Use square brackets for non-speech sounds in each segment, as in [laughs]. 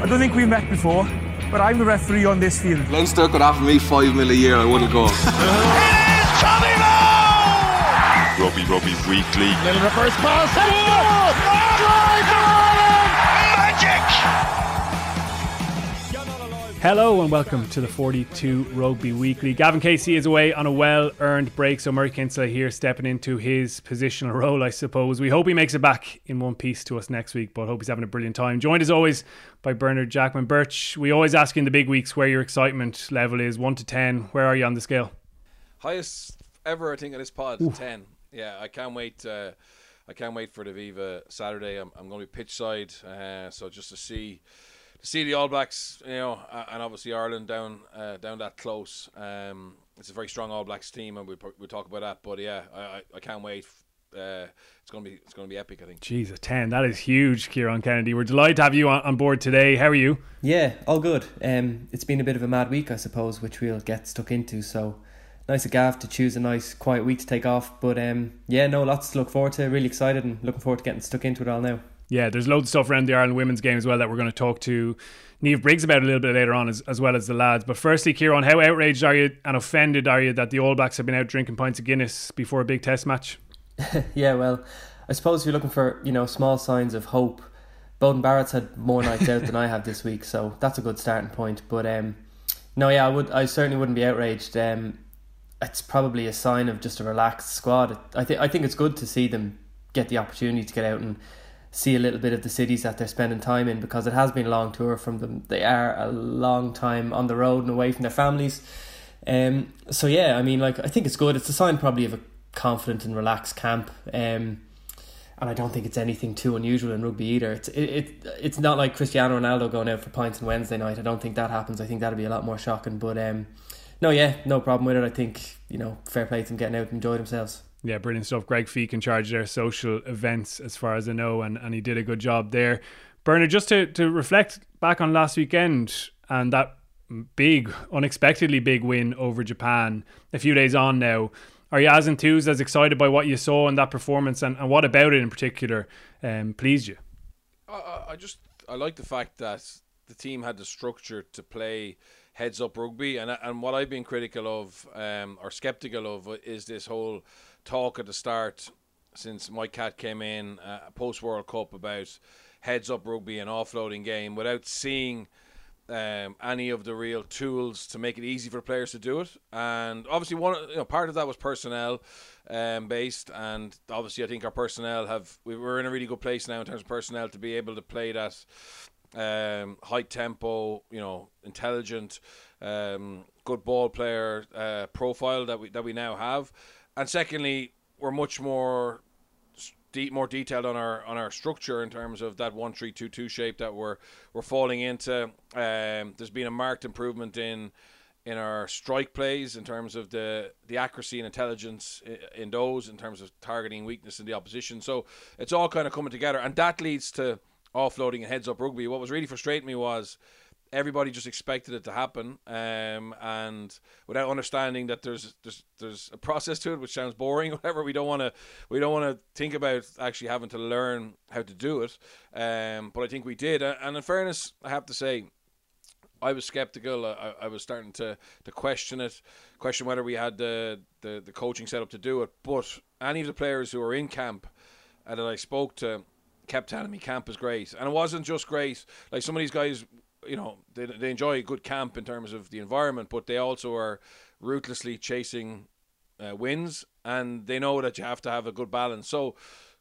I don't think we've met before, but I'm the referee on this field. Leinster could offer me five mil a year, I wouldn't go. [laughs] Tommy Moe! Rugby Rugby Weekly. Little reverse pass. Hello and welcome to the 42 Rugby Weekly. Gavan Casey is away on a well earned break, so Murray Kinsella here stepping into his positional role, I suppose. We hope he makes it back in one piece to us next week, but hope he's having a brilliant time. Joined as always by Bernard Jackman. Birch, we always ask you in the big weeks where your excitement level is 1 to 10. Where are you on the scale? Highest ever, I think, on this pod, Ooh. 10. Yeah, I can't wait. Uh, I can't wait for the Viva Saturday. I'm, I'm going to be pitch side, uh, so just to see to see the All Blacks, you know, and obviously Ireland down uh, down that close. Um, it's a very strong All Blacks team, and we we'll talk about that. But yeah, I, I can't wait. Uh, it's gonna be it's gonna be epic. I think. Jesus, a ten. That is huge, Ciarán Kennedy. We're delighted to have you on, on board today. How are you? Yeah, all good. Um, it's been a bit of a mad week, I suppose, which we'll get stuck into. So nice of Gav to choose a nice quiet week to take off. But um, yeah, no, lots to look forward to. Really excited and looking forward to getting stuck into it all now. Yeah, there's loads of stuff around the Ireland women's game as well that we're going to talk to Niamh Briggs about a little bit later on, as, as well as the lads. But firstly, Ciarán, how outraged are you and offended are you that the All Blacks have been out drinking pints of Guinness before a big Test match? [laughs] yeah, well, I suppose if you're looking for you know small signs of hope, Beauden Barrett's had more nights out than I have this week, so that's a good starting point. But um, no, yeah, I would, I certainly wouldn't be outraged. Um, it's probably a sign of just a relaxed squad. I think I think it's good to see them get the opportunity to get out and see a little bit of the cities that they're spending time in because it has been a long tour from them. They are a long time on the road and away from their families. Um, so yeah, I mean, like I think it's good. It's a sign probably of a confident and relaxed camp. Um, and I don't think it's anything too unusual in rugby either. It's it, it it's not like Cristiano Ronaldo going out for pints on Wednesday night. I don't think that happens. I think that'd be a lot more shocking. But um, no, yeah, no problem with it. I think you know, fair play to them getting out and enjoy themselves. Yeah, brilliant stuff. Greg Feek in charge their social events, as far as I know, and, and he did a good job there. Bernard, just to, to reflect back on last weekend and that big, unexpectedly big win over Japan a few days on now. Are you as enthused, as excited by what you saw in that performance, and, and what about it in particular um, pleased you? I, I just I like the fact that the team had the structure to play heads up rugby, and and what I've been critical of um, or skeptical of is this whole talk at the start since Mike Catt came in uh, post World Cup about heads up rugby and offloading game without seeing um, any of the real tools to make it easy for players to do it. And obviously, one you know, part of that was personnel um, based, and obviously, I think our personnel have we, are in a really good place now in terms of personnel to be able to play that um, high tempo, you know, intelligent, um, good ball player uh, profile that we that we now have. And secondly, we're much more more detailed on our on our structure in terms of that one three two two shape that we're we're falling into. Um, there's been a marked improvement in in our strike plays in terms of the the accuracy and intelligence in, in those in terms of targeting weakness in the opposition. So it's all kind of coming together, and that leads to offloading and heads up rugby. What was really frustrating me was everybody just expected it to happen, um, and without understanding that there's there's there's a process to it, which sounds boring. [laughs] Whatever we don't want to we don't want to think about actually having to learn how to do it. Um, but I think we did, and in fairness, I have to say. I was skeptical. I, I was starting to, to question it, question whether we had the, the, the coaching set up to do it. But any of the players who were in camp and that I spoke to kept telling me camp is great, and it wasn't just great. Like some of these guys you know they, they enjoy a good camp in terms of the environment, but they also are ruthlessly chasing uh, wins, and they know that you have to have a good balance. So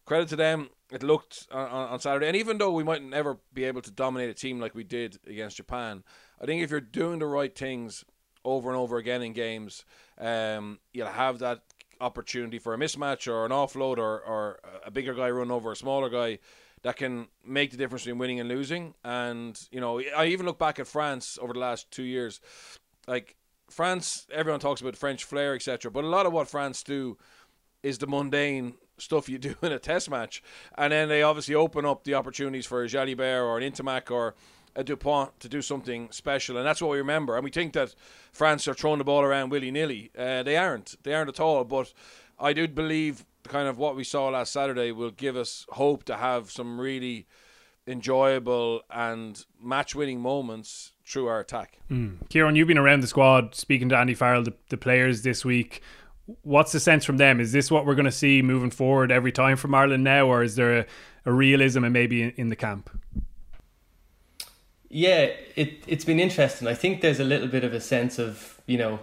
credit to them. It looked on, on Saturday, and even though we might never be able to dominate a team like we did against Japan, I think if you're doing the right things over and over again in games, um, you'll have that opportunity for a mismatch or an offload or, or a bigger guy run over a smaller guy that can make the difference between winning and losing. And you know, I even look back at France over the last two years, like France. Everyone talks about French flair, etc. But a lot of what France do is the mundane stuff you do [laughs] in a test match, and then they obviously open up the opportunities for a Jalibert or an Ntamack or a Dupont to do something special, and that's what we remember. And we think that France are throwing the ball around willy nilly. Uh, they aren't. They aren't at all. But I do believe kind of what we saw last Saturday will give us hope to have some really enjoyable and match-winning moments through our attack. Mm. Ciarán, you've been around the squad speaking to Andy Farrell, the, the players this week. What's the sense from them? Is this what we're going to see moving forward every time from Ireland now, or is there a, a realism and maybe in, in the camp? Yeah, it it's been interesting. I think there's a little bit of a sense of you know,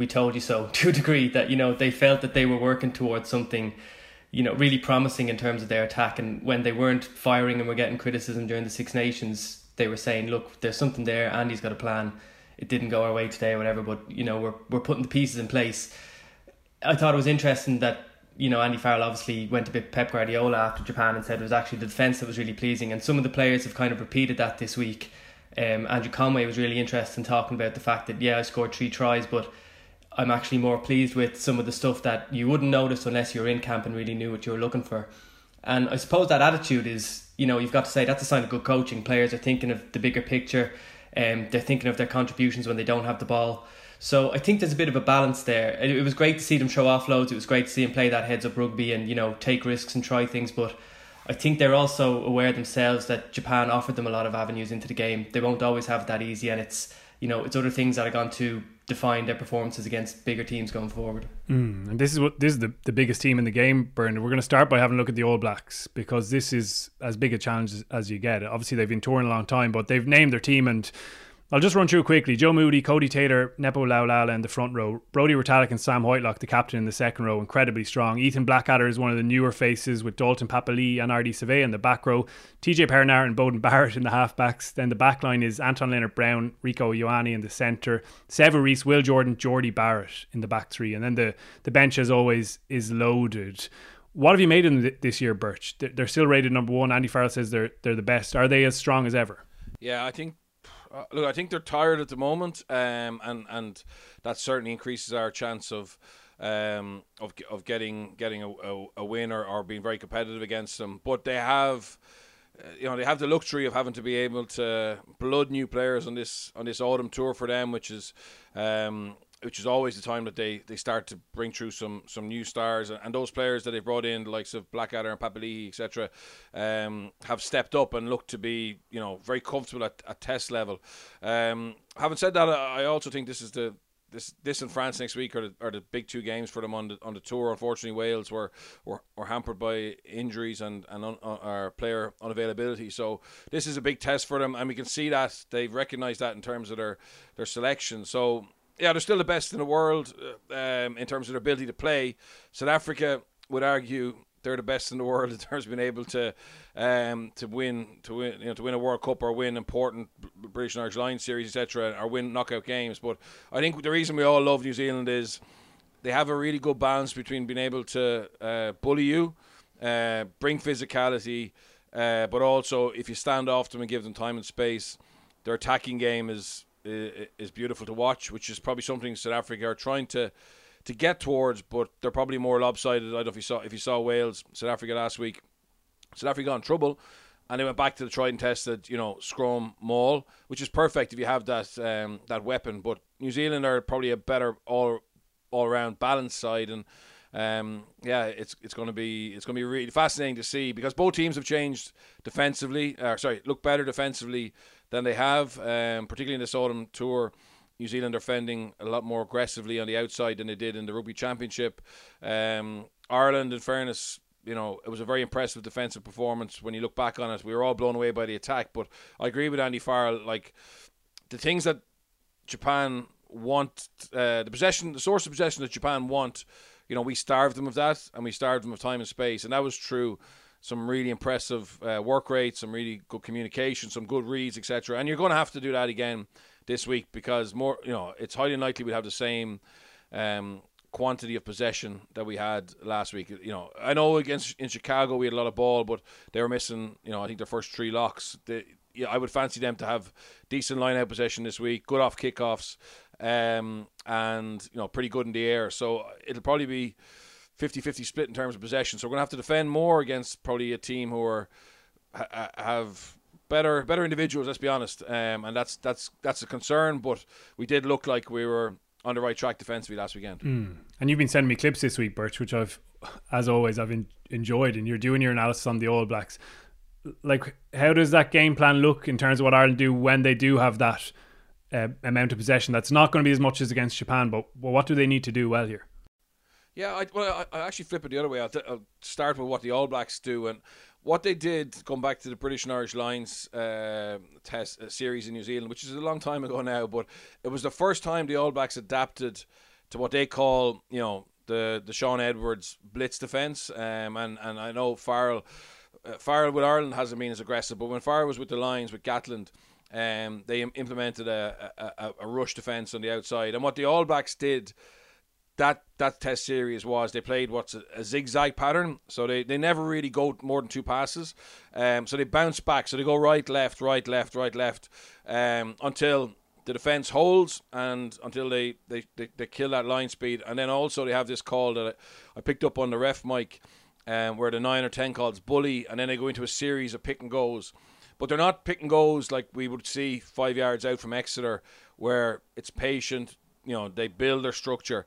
we told you so [laughs] to a degree that you know they felt that they were working towards something, you know, really promising in terms of their attack. And when they weren't firing and were getting criticism during the Six Nations, they were saying, "Look, there's something there. Andy's got a plan. It didn't go our way today, or whatever. But you know, we're we're putting the pieces in place." I thought it was interesting that you know, Andy Farrell obviously went a bit Pep Guardiola after Japan and said it was actually the defence that was really pleasing. And some of the players have kind of repeated that this week. Um, Andrew Conway was really interested in talking about the fact that, yeah, I scored three tries, but I'm actually more pleased with some of the stuff that you wouldn't notice unless you're in camp and really knew what you were looking for. And I suppose that attitude is, you know, you've got to say that's a sign of good coaching. Players are thinking of the bigger picture, and um, they're thinking of their contributions when they don't have the ball. So I think there's a bit of a balance there. It, was great to see them show off loads. It was great to see them play that heads up rugby and you know take risks and try things. But I think they're also aware themselves that Japan offered them a lot of avenues into the game. They won't always have that easy, and it's you know it's other things that are gone to define their performances against bigger teams going forward. Mm, and this is what this is the, the biggest team in the game, Bernard. We're going to start by having a look at the All Blacks because this is as big a challenge as, as you get. Obviously, they've been touring a long time, but they've named their team and I'll just run through quickly. Joe Moody, Codie Taylor, Nepo Laulala in the front row. Brodie Retallick and Sam Whitelock, the captain in the second row, incredibly strong. Ethan Blackadder is one of the newer faces with Dalton Papali'i and Ardie Savea in the back row. TJ Perenara and Beauden Barrett in the halfbacks. Then the back line is Anton Leonard Brown, Rieko Ioane in the centre. Reece, Will Jordan, Jordie Barrett in the back three. And then the, the bench, as always, is loaded. What have you made in this year, Birch? They're still rated number one. Andy Farrell says they're they're the best. Are they as strong as ever? Yeah, I think uh, look, I think they're tired at the moment, um, and and that certainly increases our chance of um, of of getting getting a, a, a win or, or being very competitive against them. But they have. Uh, you know they have the luxury of having to be able to blood new players on this on this autumn tour for them, which is um, which is always the time that they, they start to bring through some some new stars and those players that they've brought in, the likes of Blackadder and Papali'i, etc., um, have stepped up and look to be you know very comfortable at, at test level. Um, having said that, I also think this is the this this and France next week are the, are the big two games for them on the on the tour. Unfortunately, Wales were were, were hampered by injuries and and un, uh, our player unavailability. So this is a big test for them, and we can see that they've recognised that in terms of their their selection. So yeah, they're still the best in the world uh, um, in terms of their ability to play. South Africa would argue they're the best in the world [laughs] in terms of being able to um, to win to win you know to win a World Cup or win important British and Irish Lions series etc. or win knockout games. But I think the reason we all love New Zealand is they have a really good balance between being able to uh, bully you, uh, bring physicality, uh, but also if you stand off them and give them time and space, their attacking game is is beautiful to watch, which is probably something South Africa are trying to to get towards, but they're probably more lopsided. I don't know if you saw if you saw Wales, South Africa last week. South Africa got in trouble, and they went back to the tried and tested, you know, scrum maul, which is perfect if you have that um, that weapon. But New Zealand are probably a better all all around balanced side, and um, yeah, it's it's going to be it's going to be really fascinating to see because both teams have changed defensively. Uh, sorry, look better defensively than they have, um, particularly in this autumn tour. New Zealand are fending a lot more aggressively on the outside than they did in the Rugby Championship. Um, Ireland, in fairness, you know, it was a very impressive defensive performance when you look back on it. We were all blown away by the attack, but I agree with Andy Farrell. Like the things that Japan want, uh, the possession, the source of possession that Japan want, you know, we starved them of that, and we starved them of time and space, and that was true some really impressive uh, work rates, some really good communication, some good reads, etc. And you're going to have to do that again this week because more, you know, it's highly unlikely we'd have the same um, quantity of possession that we had last week. You know, I know against in Chicago we had a lot of ball, but they were missing. You know, I think their first three locks. They, yeah, I would fancy them to have decent line out possession this week, good off kickoffs, um, and you know, pretty good in the air. So it'll probably be 50-50 split in terms of possession. So we're going to have to defend more against probably a team who are ha- have better better individuals. Let's be honest, um, and that's that's that's a concern. But we did look like we were on the right track defensively last weekend. Mm. And you've been sending me clips this week, Birch, which I've, as always, I've in, enjoyed. And you're doing your analysis on the All Blacks. like how does that game plan look in terms of what Ireland do when they do have that uh, amount of possession? That's not going to be as much as against Japan, but well, what do they need to do well here? Yeah, I, well, I, I actually flip it the other way. I'll, t- I'll, start with what the All Blacks do and what they did. Going back to the British and Irish Lions uh, test uh, series in New Zealand, which is a long time ago now, but it was the first time the All Blacks adapted to what they call, you know, the the Shaun Edwards blitz defence. Um, and and I know Farrell, uh, Farrell with Ireland hasn't been as aggressive, but when Farrell was with the Lions with Gatland. Um, they implemented a, a, a rush defence on the outside, and what the All Blacks did that that test series was they played what's a, a, zigzag pattern, so they, they never really go more than two passes. Um, so they bounce back, so they go right, left, right, left, right, left, um, until the defense holds and until they, they, they, they, kill that line speed. And then also they have this call that I picked up on the ref mic, um, where the nine or ten calls bully, and then they go into a series of pick and goes. But they're not pick and goes like we would see five yards out from Exeter, where it's patient. You know, they build their structure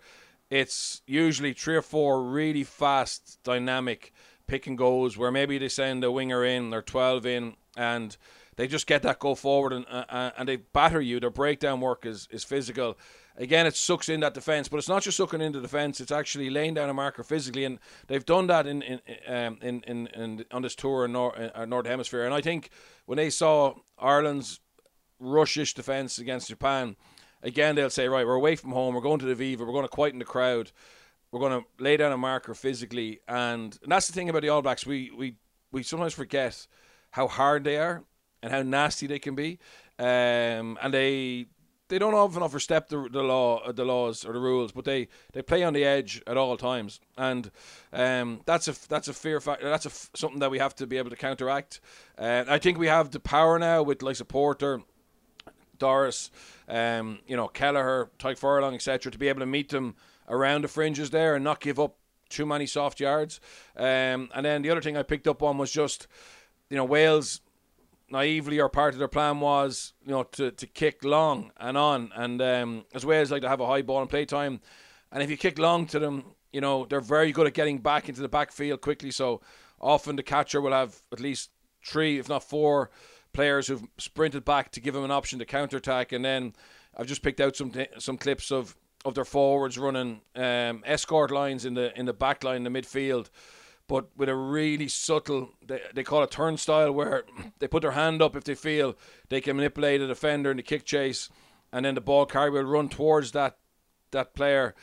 it's usually three or four really fast, dynamic pick and goes where maybe they send a winger in, they're 12 in, and they just get that go forward and uh, uh, and they batter you. Their breakdown work is, is physical. Again, it sucks in that defence, but it's not just sucking into the defence. It's actually laying down a marker physically, and they've done that in in um, in, in, in, on this tour in Nor- uh, Northern Hemisphere. And I think when they saw Ireland's rushish defence against Japan, again they'll say, right, we're away from home, we're going to the Viva, we're going to quieten the crowd, we're going to lay down a marker physically, and, and that's the thing about the All Blacks. We we we sometimes forget how hard they are and how nasty they can be, um, and they they don't often overstep the, the law, the laws or the rules, but they, they play on the edge at all times, and um, that's a that's a fear factor. That's a, something that we have to be able to counteract. Uh, I think we have the power now with like supporter Doris, um, you know, Kelleher, Tadhg Furlong, etc., to be able to meet them around the fringes there and not give up too many soft yards. Um, and then the other thing I picked up on was just, you know, Wales naively or part of their plan was, you know, to, to kick long and on. And um, as Wales like to have a high ball and play time. And if you kick long to them, you know, they're very good at getting back into the backfield quickly. So often the catcher will have at least three, if not four, players who've sprinted back to give him an option to counter attack, and then I've just picked out some some clips of, of their forwards running um, escort lines in the in the back line, in the midfield, but with a really subtle they, they call it turnstile where [clears throat] they put their hand up if they feel they can manipulate a defender in the kick chase, and then the ball carrier will run towards that that player.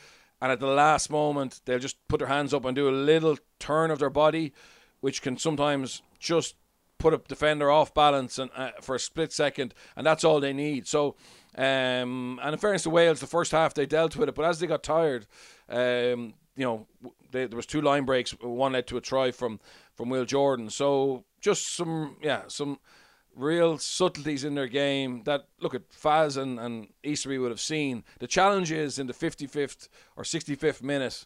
And at the last moment, they'll just put their hands up and do a little turn of their body, which can sometimes just put a defender off balance and uh, for a split second, and that's all they need. So, um, and in fairness to Wales, the first half they dealt with it, but as they got tired, um, you know, they, there was two line breaks. One led to a try from from Will Jordan. So just some, yeah, some real subtleties in their game that look at Faz and, and Easterby would have seen. The challenge is in the 55th or 65th minute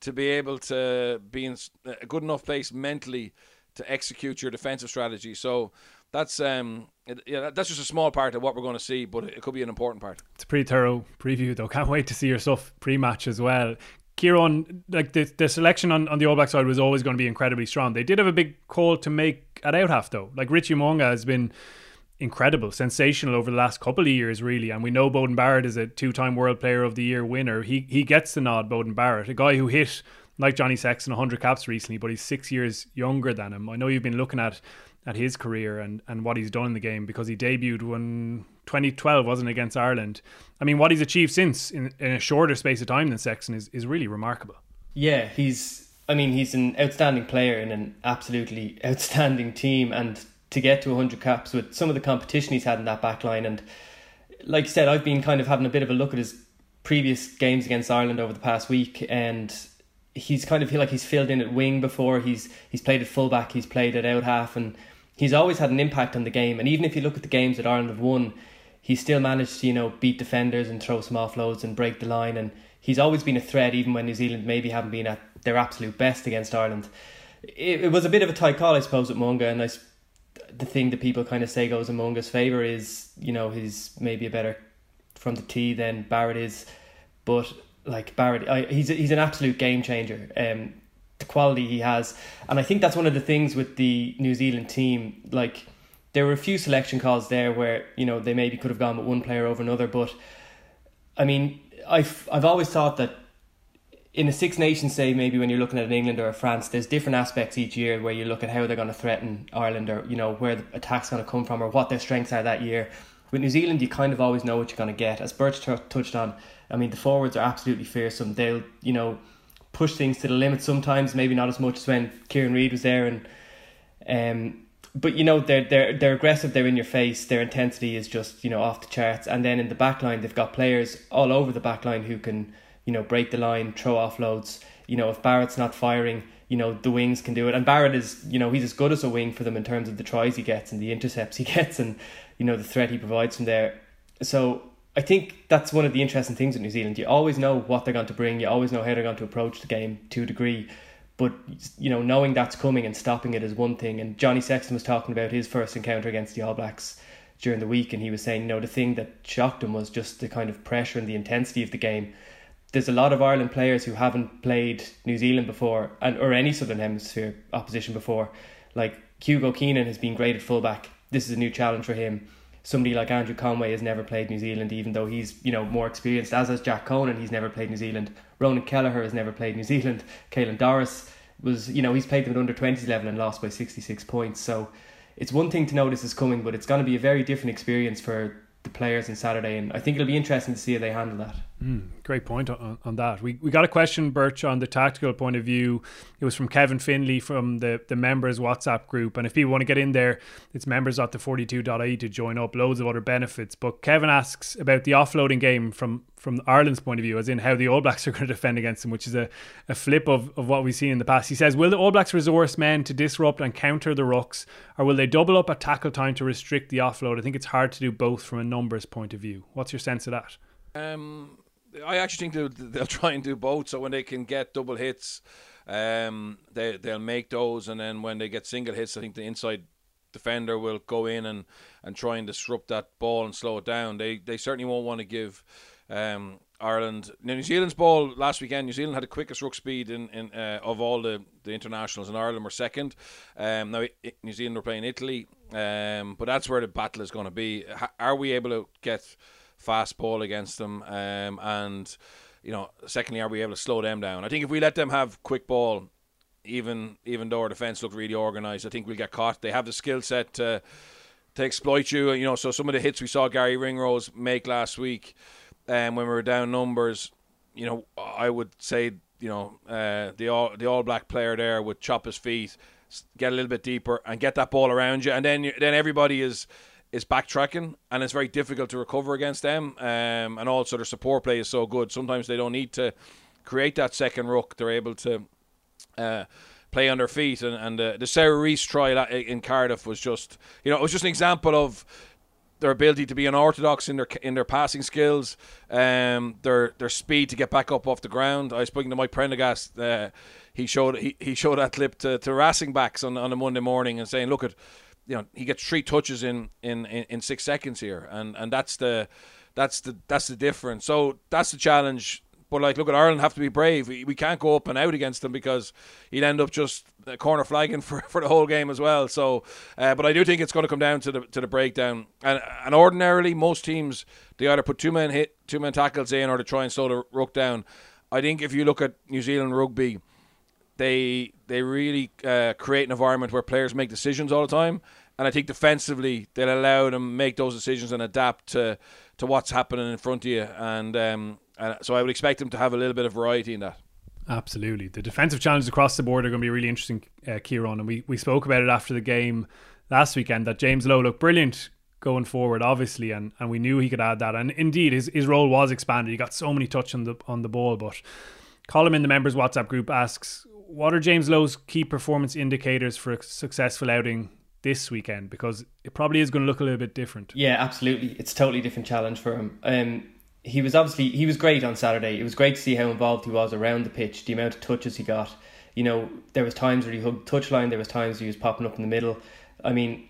to be able to be in a good enough place mentally to execute your defensive strategy. So that's um it, yeah that's just a small part of what we're going to see, but it could be an important part. It's a pretty thorough preview though. [laughs] Can't wait to see your stuff pre-match as well. Ciarán, like the, the selection on, on the All Black side was always going to be incredibly strong. They did have a big call to make at out half though. Like Richie Mo'unga has been incredible, sensational over the last couple of years, really. And we know Beauden Barrett is a two-time World Player of the Year winner. He he gets the nod, Beauden Barrett, a guy who hit like Johnny Sexton 100 caps recently, but he's six years younger than him. I know you've been looking at at his career and, and what he's done in the game because he debuted when 2012 wasn't against Ireland. I mean, what he's achieved since in, in a shorter space of time than Sexton is, is really remarkable. Yeah, he's. I mean, he's an outstanding player in an absolutely [laughs] outstanding team, and to get to 100 caps with some of the competition he's had in that back line, and like you said, I've been kind of having a bit of a look at his previous games against Ireland over the past week, and he's kind of feel like he's filled in at wing before. He's he's played at fullback. He's played at out half, and he's always had an impact on the game. And even if you look at the games that Ireland have won, he still managed to you know beat defenders and throw some offloads and break the line. And he's always been a threat, even when New Zealand maybe haven't been at their absolute best against Ireland. It, it was a bit of a tight call, I suppose, at Mo'unga, and I. The thing that people kind of say goes in Mo'unga's favour is, you know, he's maybe a better from the tee than Barrett is, but like Barrett, I, he's he's an absolute game changer. Um, the quality he has. And I think that's one of the things with the New Zealand team. Like there were a few selection calls there where you know they maybe could have gone with one player over another, but I mean, I've I've always thought that in a Six Nations say maybe when you're looking at an England or a France, there's different aspects each year where you look at how they're going to threaten Ireland or you know where the attack's going to come from or what their strengths are that year. With New Zealand, you kind of always know what you're going to get. As Birch t- touched on, I mean the forwards are absolutely fearsome. They'll you know push things to the limit sometimes, maybe not as much as when Kieran Read was there and um but you know they're they're they're aggressive. They're in your face. Their intensity is just you know off the charts. And then in the back line, they've got players all over the back line who can you know break the line, throw offloads. You know if Barrett's not firing, you know the wings can do it. And Barrett is you know he's as good as a wing for them in terms of the tries he gets and the intercepts he [laughs] gets and you know the threat he provides from there. So I think that's one of the interesting things in New Zealand. You always know what they're going to bring. You always know how they're going to approach the game to a degree. But you know, knowing that's coming and stopping it is one thing. And Johnny Sexton was talking about his first encounter against the All Blacks during the week, and he was saying, you know, the thing that shocked him was just the kind of pressure and the intensity of the game. There's a lot of Ireland players who haven't played New Zealand before, and or any Southern Hemisphere opposition before. Like Hugo Keenan has been great at fullback. This is a new challenge for him. Somebody like Andrew Conway has never played New Zealand, even though he's you know more experienced. As has Jack Conan, he's never played New Zealand. Ronan Kelleher has never played New Zealand. [laughs] Caelan Doris was, you know, he's played them at under 20s level and lost by 66 points. So it's one thing to know this is coming, but it's going to be a very different experience for the players on Saturday. And I think it'll be interesting to see how they handle that. Mm, great point on, on that. We we got a question, Birch, on the tactical point of view. It was from Kevin Finley from the, the members WhatsApp group. And if people want to get in there, it's members.the42.ie to join up. Loads of other benefits. But Kevin asks about the offloading game from, from Ireland's point of view, as in how the All Blacks [laughs] are going to defend against them, which is a, a flip of, of what we've seen in the past. He says, Will the All Blacks resource men to disrupt and counter the rucks, or will they double up at tackle time to restrict the offload? I think it's hard to do both from a numbers point of view. What's your sense of that? Um, I actually think they'll, they'll try and do both. So when they can get double hits, um, they they'll make those, and then when they get single hits, I think the inside defender will go in and, and try and disrupt that ball and slow it down. They they certainly won't want to give um, Ireland. Now, New Zealand's ball last weekend. New Zealand had the quickest ruck speed in, in uh, of all the, the internationals, and Ireland were second. Um, now it, New Zealand were playing Italy, um, but that's where the battle is going to be. Are we able to get fast ball against them? Um, and you know, secondly, are we able to slow them down? I think if we let them have quick ball, even even though our defense looked really organised, I think we'll get caught. They have the skill set to to exploit you. You know, so some of the hits we saw Garry Ringrose make last week, um, when we were down numbers, you know, I would say you know uh, the all the All Black player there would chop his feet, get a little bit deeper, and get that ball around you, and then then everybody is is backtracking, and it's very difficult to recover against them. Um, and also their support play is so good. Sometimes they don't need to create that second ruck; they're able to uh, play on their feet. And, and uh, the Sevu Reece try in Cardiff was just, you know, it was just an example of their ability to be unorthodox in their in their passing skills, um, their their speed to get back up off the ground. I was speaking to Mike Prendergast. Uh, he showed he, he showed that clip to, to racing backs on, on a Monday morning and saying, look at you know he gets three touches in, in, in, in six seconds here, and, and that's the that's the that's the difference. So that's the challenge. But like, look at Ireland have to be brave. We, we can't go up and out against them because he'd end up just corner flagging [laughs] for, for the whole game as well. So, uh, but I do think it's going to come down to the to the breakdown. And and ordinarily, most teams they either put two men hit, two men tackles in, or to try and slow the ruck down. I think if you look at New Zealand rugby, they they really uh, create an environment where players make decisions all the time, and I think defensively they'll allow them make those decisions and adapt to to what's happening in front of you, and um, and so I would expect them to have a little bit of variety in that. Absolutely, the defensive challenges across the board are going to be really interesting, uh, Ciarán, and we we spoke about it after the game last weekend that James Lowe looked brilliant going forward, obviously, and, and we knew he could add that. And indeed, his, his role was expanded. He got so many touch on the on the ball. But Colin in the members WhatsApp group asks, what are James Lowe's key performance indicators for a successful outing this weekend? Because it probably is going to look a little bit different. Yeah, absolutely. It's a totally different challenge for him. Um, he was obviously he was great on Saturday. It was great to see how involved he was around the pitch, the amount of touches he got. You know, there was times where he hugged touchline. There was times he was popping up in the middle. I mean,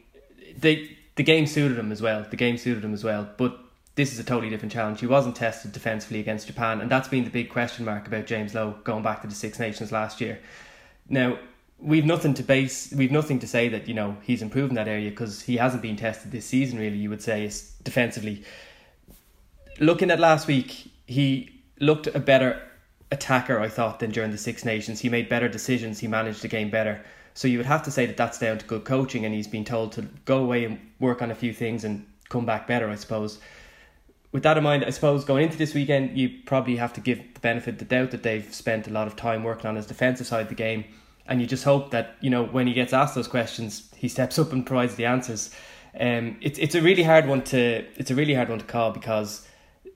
they the game suited him as well. The game suited him as well. But this is a totally different challenge. He wasn't tested defensively against Japan, and that's been the big question mark about James Lowe going back to the Six Nations last year. Now, we've nothing to base, we've nothing to say that you know he's improved in that area because he hasn't been tested this season. Really, you would say defensively. Looking at last week, he looked a better attacker, I thought, than during the Six Nations. He made better decisions. He managed the game better. So you would have to say that that's down to good coaching, and he's been told to go away and work on a few things and come back better, I suppose. With that in mind, I suppose going into this weekend, you probably have to give the benefit of the doubt that they've spent a lot of time working on his defensive side of the game, and you just hope that you know when he gets asked those questions, he steps up and provides the answers. Um, it's it's a really hard one to it's a really hard one to call because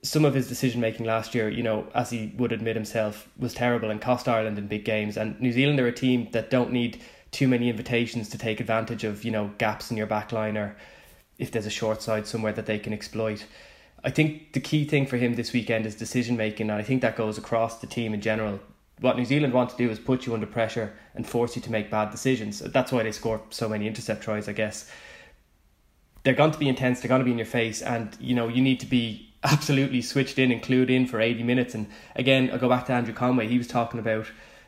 some of his decision making last year, you know, as he would admit himself, was terrible and cost Ireland in big games. And New Zealand are a team that don't need too many invitations to take advantage of, you know, gaps in your back line or if there's a short side somewhere that they can exploit. I think the key thing for him this weekend is decision making, and I think that goes across the team in general. What New Zealand want to do is put you under pressure and force you to make bad decisions. That's why they score so many intercept tries, I guess. They're going to be intense, they're going to be in your face, and you know, you need to be [laughs] absolutely switched in and clued in for 80 minutes. And again, I go back to Andrew Conway. He was talking about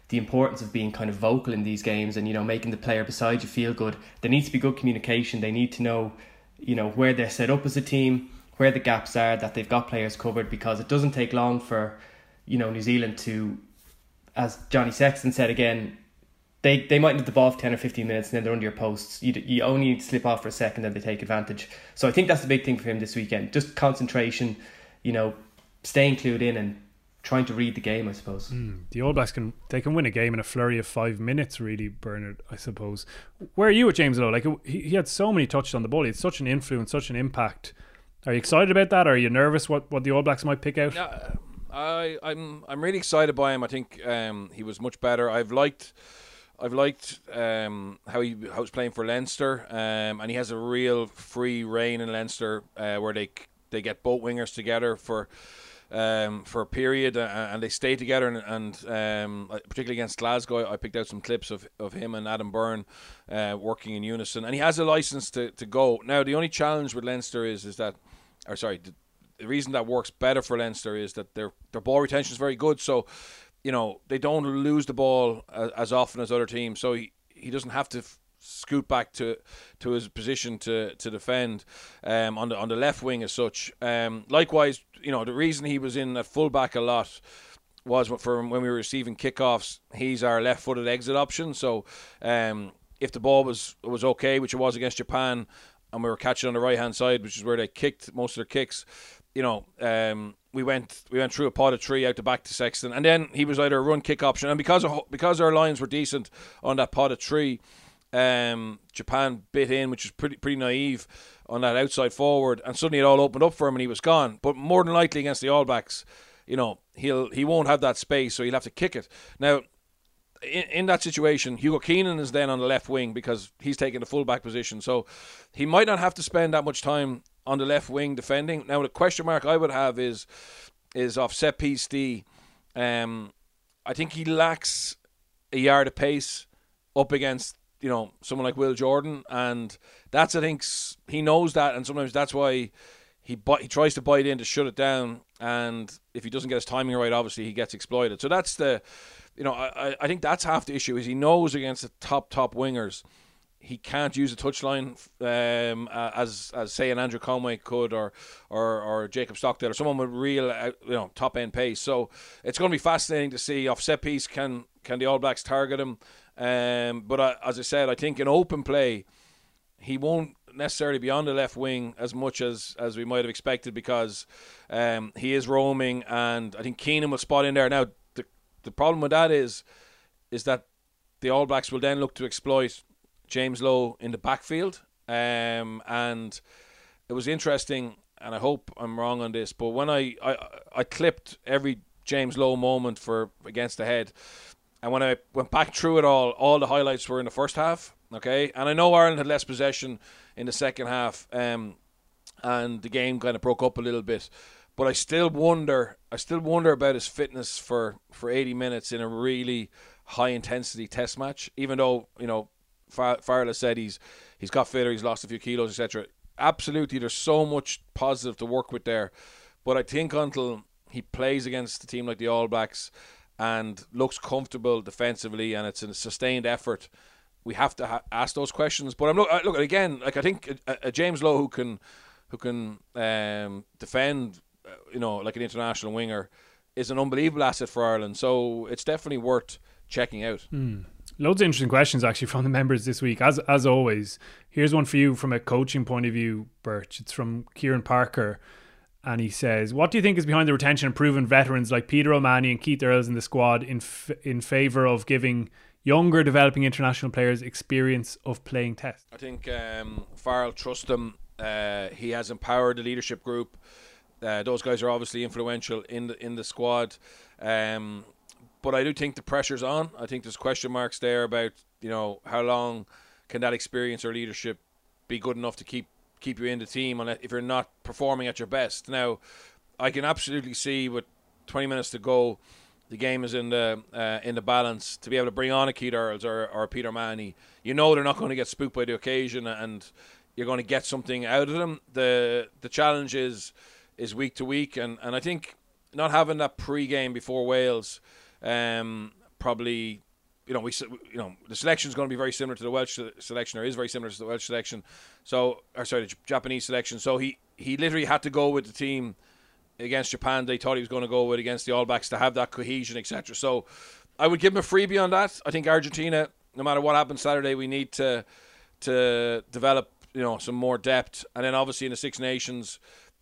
the importance of being kind of vocal in these games and you know making the player beside you feel good. There needs to be good communication. They need to know you know where they're set up as a team, where the gaps are, that they've got players covered. Because it doesn't take long for you know New Zealand to, as Johnny Sexton said again, they they might need the ball for 10 or 15 minutes and then they're under your posts. You, you only slip off for a second and they take advantage. So I think that's the big thing for him this weekend. Just concentration, you know, staying clued in and trying to read the game, I suppose. Mm, the All Blacks can they can win a game in a flurry of five minutes, really, Bernard. I suppose. Where are you with James Lowe? Like he, he had so many touches on the ball. He had such an influence, such an impact. Are you excited about that? Are you nervous what, what the All Blacks might pick out? Uh, I I'm I'm really excited by him. I think um, he was much better. I've liked I've liked um, how he how he's playing for Leinster, um, and he has a real free reign in Leinster uh, where they they get both wingers together for. Um, for a period, uh, and they stay together, and, and um, particularly against Glasgow, I picked out some clips of, of him and Adam Byrne uh, working in unison, and he has a license to, to go. Now, the only challenge with Leinster is is that, or sorry, the, the reason that works better for Leinster is that their their ball retention is very good. So you know they don't lose the ball as, as often as other teams, so he, he doesn't have to f- scoot back to to his position to to defend um, on the on the left wing as such. Um, likewise, you know the reason he was in at fullback a lot was for when we were receiving kickoffs. He's our left-footed exit option, so um, if the ball was was okay, which it was against Japan, and we were catching on the right hand side, which is where they kicked most of their kicks, you know, um, we went we went through a pod of three out the back to Sexton, and then he was either a run kick option, and because of, because our lines were decent on that pod of three, um, Japan bit in, which is pretty pretty naive on that outside forward, and suddenly it all opened up for him, and he was gone. But more than likely against the All Blacks, you know, he'll he won't have that space, so he'll have to kick it now. In, in that situation, Hugo Keenan is then on the left wing because he's taking the fullback position. So he might not have to spend that much time on the left wing defending. Now the question mark I would have is is off set piece D. Um, I think he lacks a yard of pace up against you know someone like Will Jordan, and that's I think he knows that, and sometimes that's why he he tries to bite in to shut it down, and if he doesn't get his timing right, obviously he gets exploited. So that's the you know I I think that's half the issue is he knows against the top top wingers he can't use a touchline um, as as say an Andrew Conway could or or or Jacob Stockdale or someone with real uh, you know top end pace. So it's going to be fascinating to see off set piece can can the All Blacks target him. Um, but uh, as I said, I think in open play he won't necessarily be on the left wing as much as as we might have expected because um, he is roaming and I think Keenan will spot in there. Now the problem with that is is that the All Blacks will then look to exploit James Lowe in the backfield. Um, and it was interesting, and I hope I'm wrong on this, but when I, I, I clipped every James Lowe moment for against the head, and when I went back through it all, all the highlights were in the first half. Okay, and I know Ireland had less possession in the second half, um, and the game kind of broke up a little bit. But I still wonder, I still wonder about his fitness for for 80 minutes in a really high intensity test match. Even though you know Farrell said he's he's got fitter, he's lost a few kilos, etc. Absolutely, there's so much positive to work with there, but I think until he plays against a team like the All Blacks and looks comfortable defensively, and it's a sustained effort. We have to ha- ask those questions. But I'm look, look again. Like I think a, a James Lowe who can who can um, defend, uh, you know, like an international winger, is an unbelievable asset for Ireland. So it's definitely worth checking out. Mm. Loads of interesting questions actually from the members this week. As as always, here's one for you from a coaching point of view, Birch. It's from Kieran Parker, and he says, "What do you think is behind the retention of proven veterans like Peter O'Mahony and Keith Earls in the squad in f- in favour of giving younger developing international players experience of playing Test?" I think um, Farrell trusts them. Uh, he has empowered the leadership group. Uh, those guys are obviously influential in the in the squad. Um, but I do think the pressure's on. I think there's question marks there about you know how long can that experience or leadership be good enough to keep keep you in the team if you're not performing at your best. Now, I can absolutely see with 20 minutes to go, the game is in the uh, in the balance to be able to bring on a Keith Earls or, or Peter O'Mahony. You know they're not going to get spooked by the occasion and you're going to get something out of them. The the challenge is is week to week and, and I think not having that pre-game before Wales um, probably, you know, we you know the selection is going to be very similar to the Welsh selection, or is very similar to the Welsh selection. So, or sorry, the Japanese selection. So he he literally had to go with the team against Japan. They thought he was going to go with against the All Blacks to have that cohesion, etc. So, I would give him a freebie on that. I think Argentina, no matter what happens Saturday, we need to to develop you know some more depth, and then obviously in the Six Nations.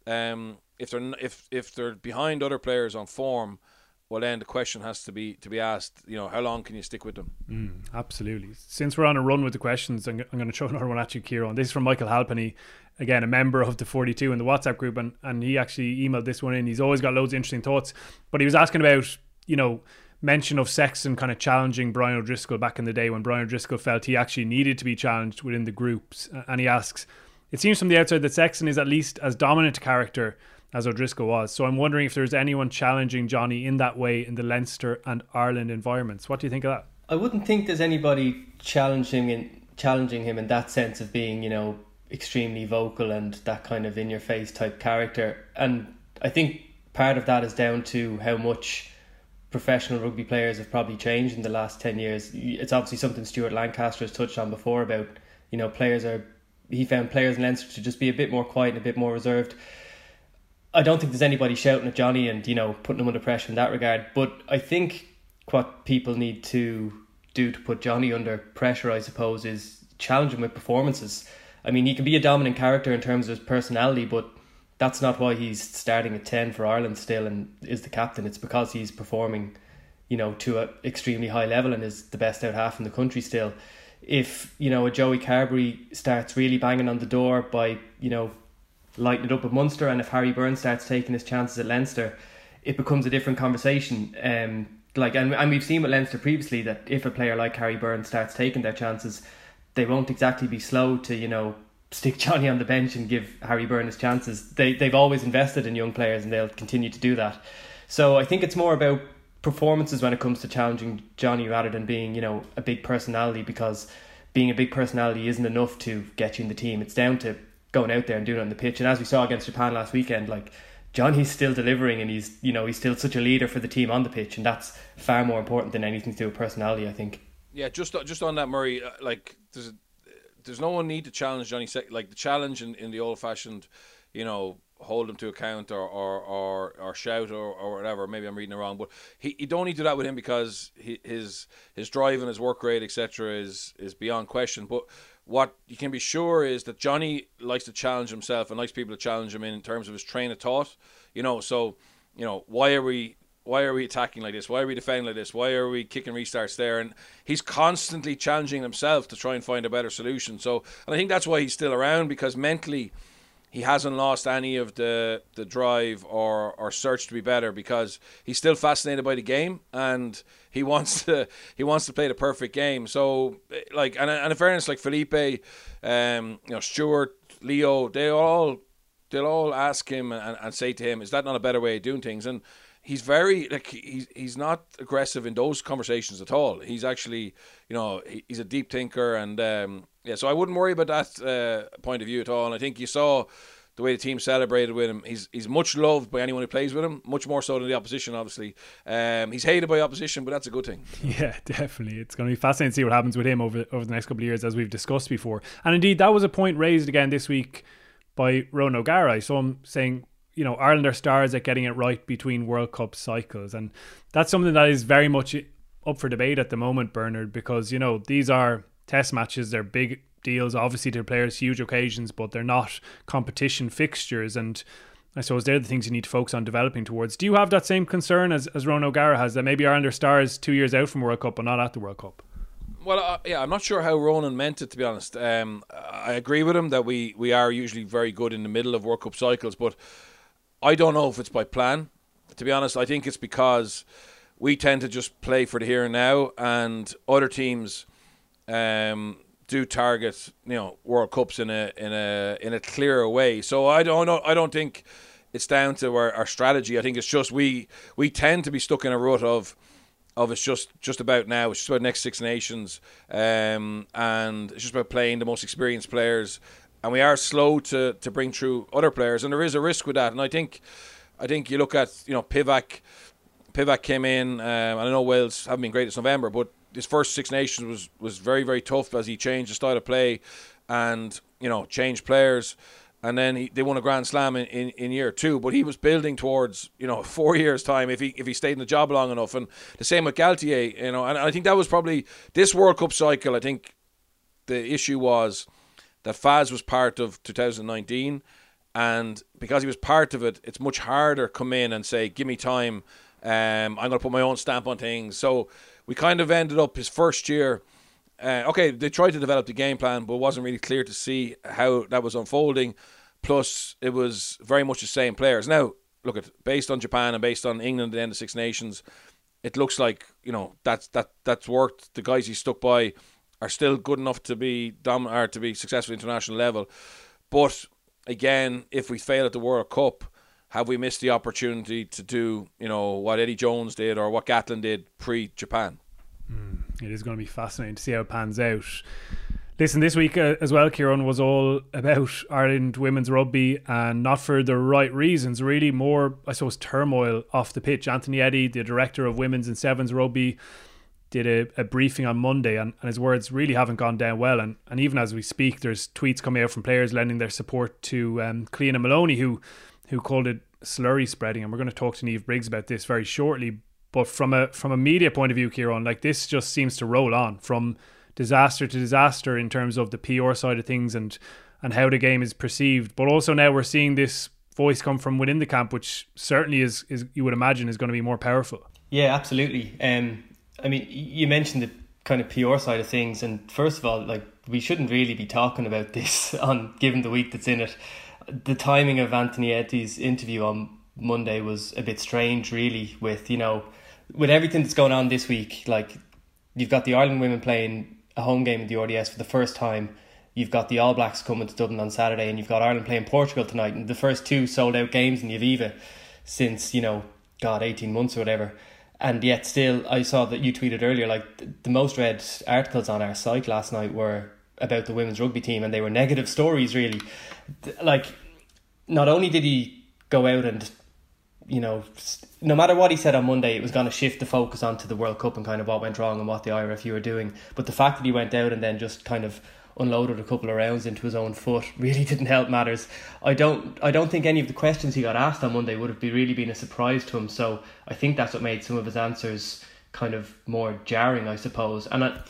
Um, if they're if if they're behind other players on form, well then the question has to be to be asked you know how long can you stick with them? Mm, absolutely. Since we're on a run with the questions i'm, I'm going to throw [laughs] another one at you Ciarán. This is from michael halpenny again a member of the 42 in the whatsapp group and, and he actually emailed this one in. He's always got loads of interesting thoughts but he was asking about you know mention of Sexton kind of challenging Brian O'Driscoll back in the day when Brian O'Driscoll felt he actually needed to be challenged within the groups. And he asks it seems from the outside that Sexton is at least as dominant a character as O'Driscoll was. So I'm wondering if there's anyone challenging Johnny in that way in the Leinster and Ireland environments. What do you think of that? I wouldn't think there's anybody challenging in challenging him in that sense of being, you know, extremely vocal and that kind of in your face type character. And I think part of that is down to how much professional rugby players have probably changed in the last 10 years. It's obviously something Stuart Lancaster has touched on before about, you know, players are he found players in Leinster to just be a bit more quiet and a bit more reserved. I don't think there's anybody shouting at Johnny and you know putting him under pressure in that regard. But I think what people need to do to put Johnny under pressure, I suppose, is challenge him with performances. I mean, he can be a dominant character in terms of his personality, but that's not why he's starting at ten for Ireland still and is the captain. It's because he's performing, you know, to an extremely high level and is the best out half in the country still. If you know a Joey Carbery starts really banging on the door by you know lighten it up at Munster, and if Harry Byrne starts taking his chances at Leinster, it becomes a different conversation. Um, like and, and we've seen with Leinster previously that if a player like Harry Byrne starts taking their chances, they won't exactly be slow to you know stick Johnny on the bench and give Harry Byrne his chances. They they've always invested in young players and they'll continue to do that. So I think it's more about performances when it comes to challenging Johnny rather than being you know a big personality because being a big personality isn't enough to get you in the team. It's down to going out there and doing it on the pitch. And as we saw against Japan last weekend, like Johnny's still delivering and he's you know he's still such a leader for the team on the pitch, and that's far more important than anything to do with personality. I think. Yeah, just just on that, Murray. Uh, like there's there's no one need to challenge Johnny. Like the challenge in, in the old fashioned, you know, hold him to account or or or, or shout or, or whatever. Maybe I'm reading it wrong, but he you don't need to do that with him because he, his his drive and his work rate, etc., is is beyond question. But what you can be sure is that Johnny likes to challenge himself and likes people to challenge him in, in terms of his train of thought. You know, so you know why are we why are we attacking like this? Why are we defending like this? Why are we kicking restarts there? And he's constantly challenging himself to try and find a better solution. So, and I think that's why he's still around because mentally he hasn't lost any of the the drive or or search to be better because he's still fascinated by the game and he [laughs] wants to he wants to play the perfect game. So like and and in fairness, like Felipe, um, you know Stuart, Leo, they all they'll all ask him and, and say to him, "Is that not a better way of doing things?" and he's very like he's he's not aggressive in those conversations at all. He's actually you know he's a deep thinker and um, yeah. So I wouldn't worry about that uh, point of view at all. And I think you saw the way the team celebrated with him. He's he's much loved by anyone who plays with him, much more so than the opposition. Obviously, um, he's hated by opposition, but that's a good thing. [laughs] Yeah, definitely. It's going to be fascinating to see what happens with him over over the next couple of years, as we've discussed before. And indeed, that was a point raised again this week by Ron O'Gara. So I'm saying you know Ireland are stars at getting it right between World Cup cycles, and that's something that is very much up for debate at the moment, Bernard, because you know these are test matches, they're big deals, obviously to players, huge occasions, but they're not competition fixtures, and I suppose they're the things you need to focus on developing towards. Do you have that same concern as as Ronan O'Gara has that maybe Ireland are stars two years out from World Cup but not at the World Cup? Well, uh, yeah, I'm not sure how Ronan meant it to be honest. Um, I agree with him that we, we are usually very good in the middle of World Cup cycles, but I don't know if it's by plan. To be honest, I think it's because we tend to just play for the here and now, and other teams um, do target you know World Cups in a in a in a clearer way. So I don't know. I don't think it's down to our, our strategy. I think it's just we we tend to be stuck in a rut of of it's just just about now. It's just about next Six Nations, um, and it's just about playing the most experienced players. And we are slow to to bring through other players, and there is a risk with that. And I think I think you look at you know Pivac. Pivac came in. Um, I know Wales haven't been great this November, but his first Six Nations was was very very tough as he changed the style of play, and you know changed players, and then he, they won a Grand Slam in, in, in year two. But he was building towards you know [laughs] four years time if he if he stayed in the job long enough, and the same with Galthié. You know, and I think that was probably this World Cup cycle. I think the issue was that Faz was part of 2019, and because he was part of it, it's much harder come in and say, "Give me time." Um, I'm going to put my own stamp on things. So we kind of ended up his first year. Uh, okay, they tried to develop the game plan, but it wasn't really clear to see how that was unfolding. Plus, it was very much the same players. Now, look at based on Japan and based on England at the Six Nations, it looks like you know that's that that's worked. The guys he stuck by are still good enough to be dom- or to be successful at international level. But again, if we fail at the World Cup, have we missed the opportunity to do, you know, what Eddie Jones did or what Gatland did pre Japan? Mm, it is going to be fascinating to see how it pans out. Listen, this week uh, as well, Ciarán, was all about Ireland women's rugby and not for the right reasons, really more, I suppose, turmoil off the pitch. Anthony Eddy, the director of women's and sevens rugby, did a, a briefing on Monday and, and, his words really haven't gone down well. And, and even as we speak, there's tweets coming out from players lending their support to um, Moloney, who who called it slurry spreading, and we're going to talk to Niamh Briggs about this very shortly. But from a from a media point of view, Ciarán, like this just seems to roll on from disaster to disaster in terms of the PR side of things and and how the game is perceived. But also now we're seeing this voice come from within the camp, which certainly is is you would imagine is going to be more powerful. Yeah, absolutely. Um, I mean, you mentioned the kind of PR side of things, and first of all, like we shouldn't really be talking about this [laughs] on given the week that's in it the timing of Anthony Eddy's interview on Monday was a bit strange, really. With you know, with everything that's going on this week, like you've got the Ireland women playing a home game in the RDS for the first time. You've got the All Blacks coming to Dublin on Saturday, and you've got Ireland playing Portugal tonight, and the first two sold out games in the Aviva since you know, God, eighteen months or whatever. And yet, still, I saw that you tweeted earlier, like the most read articles on our site last night were about the women's rugby team, and they were negative stories, really. Like, not only did he go out and, you know, no matter what he said on Monday, it was going to shift the focus onto the World Cup and kind of what went wrong and what the IRFU were doing. But the fact that he went out and then just kind of unloaded a couple of rounds into his own foot [laughs] really didn't help matters. I don't I don't think any of the questions he got asked on Monday would have be really been a surprise to him. So I think that's what made some of his answers kind of more jarring, I suppose. And I,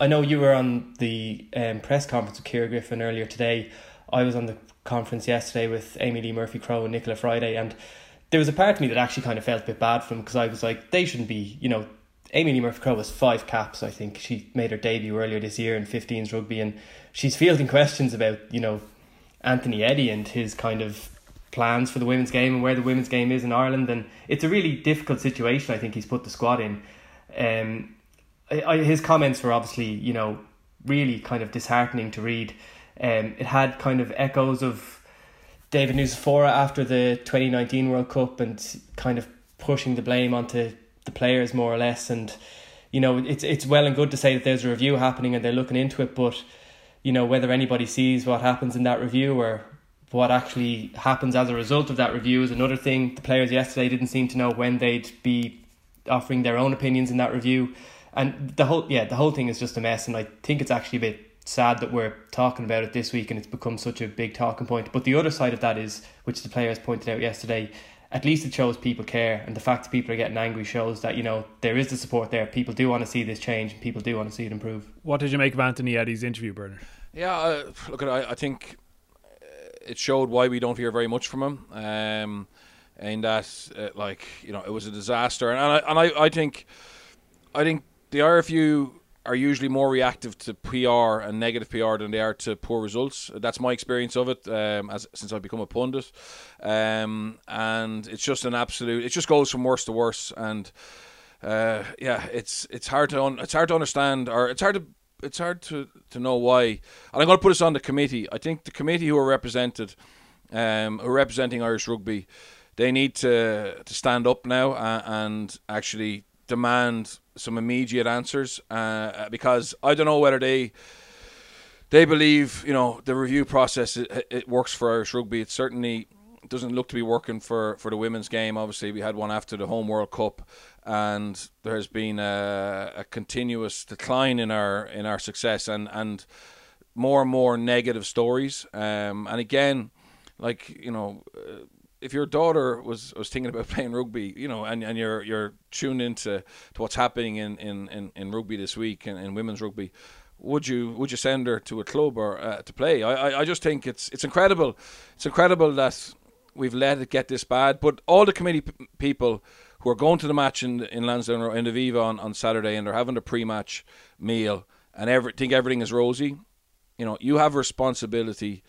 I know you were on the um, press conference with Ciara Griffin earlier today. I was on the conference yesterday with Amee-Leigh Murphy Crowe and Nichola Fryday, and there was a part of me that actually kind of felt a bit bad for them because I was like, they shouldn't be, you know, Amee-Leigh Murphy Crowe has five caps. I think she made her debut earlier this year in 15s rugby, and she's fielding questions about, you know, Anthony Eddy and his kind of plans for the women's game and where the women's game is in Ireland. And it's a really difficult situation. I think he's put the squad in. Um, I, his comments were obviously, you know, really kind of disheartening to read. Um, it had kind of echoes of David Nucifora after the 2019 World Cup and kind of pushing the blame onto the players more or less. And, you know, it's, it's well and good to say that there's a review happening and they're looking into it, but, you know, whether anybody sees what happens in that review or what actually happens as a result of that review is another thing. The players yesterday didn't seem to know when they'd be offering their own opinions in that review, and the whole yeah the whole thing is just a mess. And I think it's actually a bit sad that we're talking about it this week and it's become such a big talking point. But the other side of that is, which the players pointed out yesterday, at least it shows people care, and the fact that people are getting angry shows that you know there is the support there. People do want to see this change, and people do want to see it improve. What did you make of Anthony Eddy's interview, Bernard? Yeah, uh, look, I, I think it showed why we don't hear very much from him. Um, and that, uh, like, you know, it was a disaster. And, I, and I, I think, I think the RFU are usually more reactive to PR and negative PR than they are to poor results. That's my experience of it um, as since I've become a pundit, um, and it's just an absolute. It just goes from worse to worse, and uh, yeah, it's it's hard to un- it's hard to understand or it's hard to it's hard to, to know why. And I'm going to put this on the committee. I think the committee who are represented, um, who are representing Irish rugby, they need to to stand up now and, and actually demand some immediate answers uh, because I don't know whether they they believe you know the review process it, it works for Irish rugby. It certainly doesn't look to be working for, for the women's game. Obviously, we had one after the home World Cup, and there has been a, a continuous decline in our in our success and and more and more negative stories. Um, and again, like you know. Uh, if your daughter was, was thinking about [laughs] playing rugby, you know, and, and you're you're tuned into to what's happening in, in, in, in rugby this week and in women's rugby, would you would you send her to a club or uh, to play? I, I, I just think it's it's incredible, it's incredible that we've let it get this bad. But all the committee p- people who are going to the match in in Lansdowne or in Aviva on, on Saturday and they're having a pre-match meal and every, think everything is rosy, you know, you have responsibility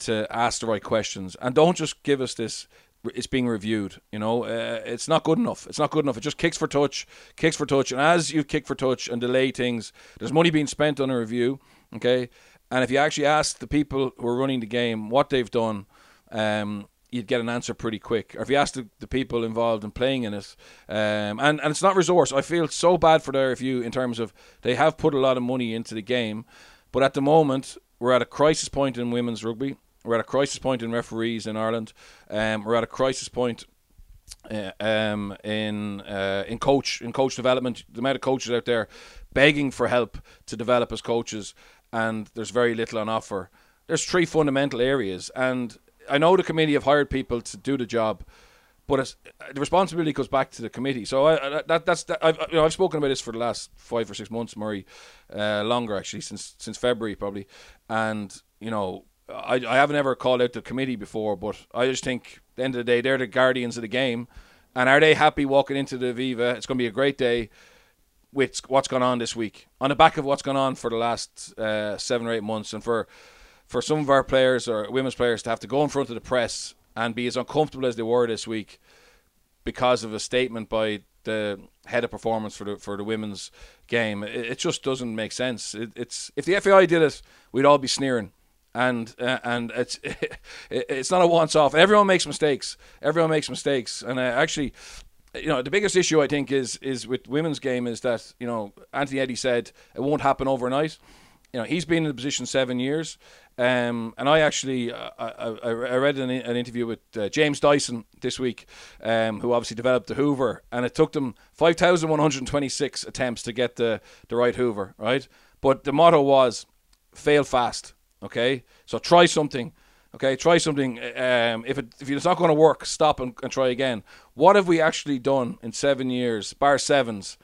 to ask the right questions and don't just give us this it's being reviewed. You know, uh, it's not good enough. It's not good enough. It just kicks for touch, kicks for touch, and as you kick for touch and delay things, there's money being spent on a review. Okay, and if you actually ask the people who are running the game what they've done, um, you'd get an answer pretty quick. Or if you ask the, the people involved in playing in it, um, and and it's not resource. I feel so bad for their review in terms of they have put a lot of money into the game, but at the moment we're at a crisis point in women's rugby. We're at a crisis point in referees in Ireland. Um, we're at a crisis point uh, um, in uh, in coach in coach development. The amount of coaches out there begging for help to develop as coaches, and there's very little on offer. There's three fundamental areas, and I know the committee have hired people to do the job, but the responsibility goes back to the committee. So I, that, that's that, I've you know I've spoken about this for the last five or six months, Murray, uh, longer actually since since February probably, and you know I I haven't ever called out the committee before, but I just think at the end of the day they're the guardians of the game, and are they happy walking into the Aviva? It's going to be a great day. With what's gone on this week, on the back of what's gone on for the last uh, seven or eight months, and for for some of our players or women's players to have to go in front of the press and be as uncomfortable as they were this week because of a statement by the head of performance for the for the women's game. It, it just doesn't make sense. It, it's if the FAI did it, we'd all be sneering. And uh, and it's [laughs] it, it's not a once off. Everyone makes mistakes. Everyone makes mistakes. And uh, actually, you know, the biggest issue I think is is with women's game is that you know Anthony Eddy said it won't happen overnight. You know, he's been in the position seven years. Um, and I actually uh, I, I, I, read an, an interview with uh, James Dyson this week, um, who obviously developed the Hoover, and it took them five thousand one hundred twenty-six attempts to get the the right Hoover, right? But the motto was fail fast. Okay, so try something. Okay, try something. Um, if it, if it's not going to work, stop and, and, try again. What have we actually done in seven years, bar sevens,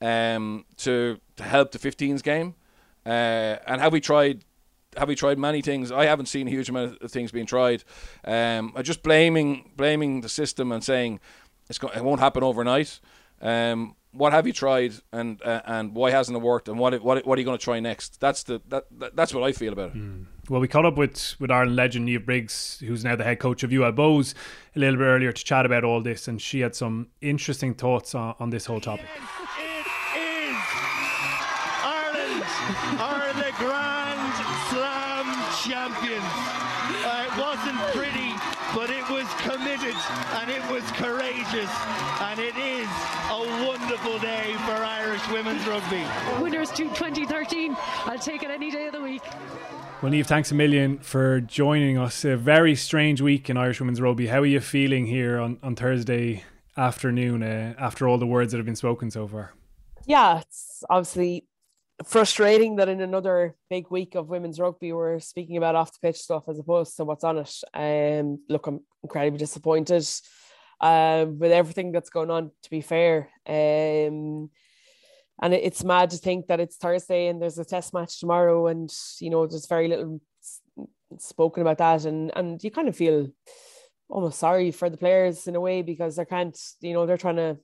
um, to to help the 15s game? Uh, and have we tried have we tried many things? I haven't seen a huge amount of things being tried. Um, I'm just blaming blaming the system and saying it's go- it won't happen overnight. Um, what have you tried and uh, and why hasn't it worked and what what what are you going to try next? That's the that, that that's what I feel about it. Mm. Well, we caught up with with Ireland legend Niamh Briggs, who's now the head coach of UL Bohs, a little bit earlier to chat about all this, and she had some interesting thoughts on, on this whole topic. It is Ireland are the Grand Slam champions. Uh, it wasn't pretty but it was committed and it was courageous, and it is a wonderful day for Irish women's rugby. Winners to 2013. I'll take it any day of the week. Well, Niamh, thanks a million for joining us. A very strange week in Irish women's rugby. How are you feeling here on, on Thursday afternoon uh, after all the words that have been spoken so far? Yeah, it's obviously frustrating that in another big week of women's rugby we're speaking about off the pitch stuff as opposed to what's on it. Um, look, I'm incredibly disappointed um, with everything that's going on. To be fair, um, and it's mad to think that it's Thursday and there's a test match tomorrow, and you know there's very little spoken about that, and and you kind of feel almost sorry for the players in a way because they can't, you know, they're trying to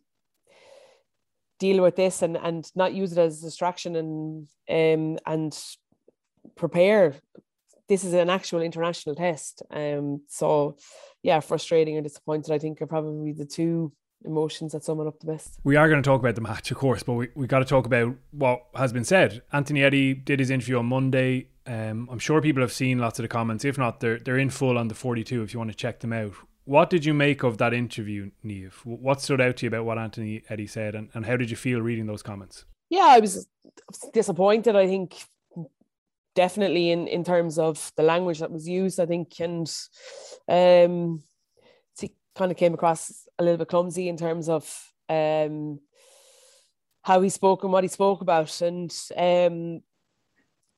deal with this and and not use it as a distraction and um and prepare. This is an actual international test, um. So, yeah, frustrating and disappointed. I think are probably the two emotions that sum it up the best. We are going to talk about the match, of course, but we, we got to talk about what has been said. Anthony Eddy did his interview on Monday. Um, I'm sure people have seen lots of the comments. If not, they're they're in full on the 42 if you want to check them out. What did you make of that interview, Niamh? What stood out to you about what Anthony Eddy said, and, and how did you feel reading those comments? Yeah, I was disappointed. I think definitely in, in terms of the language that was used, I think, and um, kind of came across a little bit clumsy in terms of um, how he spoke and what he spoke about, and um,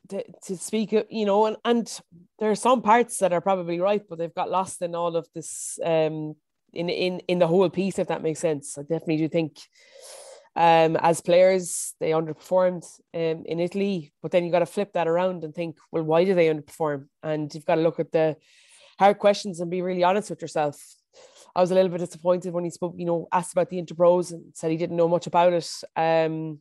to, to speak, you know, and, and there are some parts that are probably right, but they've got lost in all of this, um, in in in the whole piece, if that makes sense. I definitely do think, um, as players, they underperformed um, in Italy, but then you've got to flip that around and think, well, why do they underperform? And you've got to look at the hard questions and be really honest with yourself. I was a little bit disappointed when he spoke, you know, asked about the interpros and said he didn't know much about it. Um,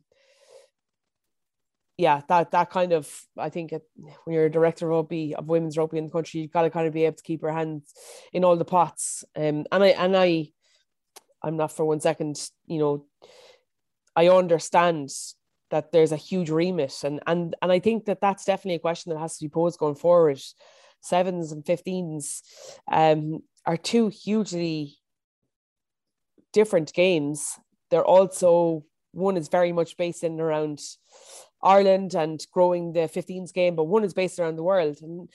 yeah, that that kind of I think it, when you're a director of rugby of women's rugby in the country, you've got to kind of be able to keep your hands in all the pots. Um, and I and I, I'm not for one second, you know, I understand that there's a huge remit, and and and I think that that's definitely a question that has to be posed going forward. Sevens and fifteens um, are two hugely different games. They're also one is very much based in around Ireland and growing the 15s game, but one is based around the world. And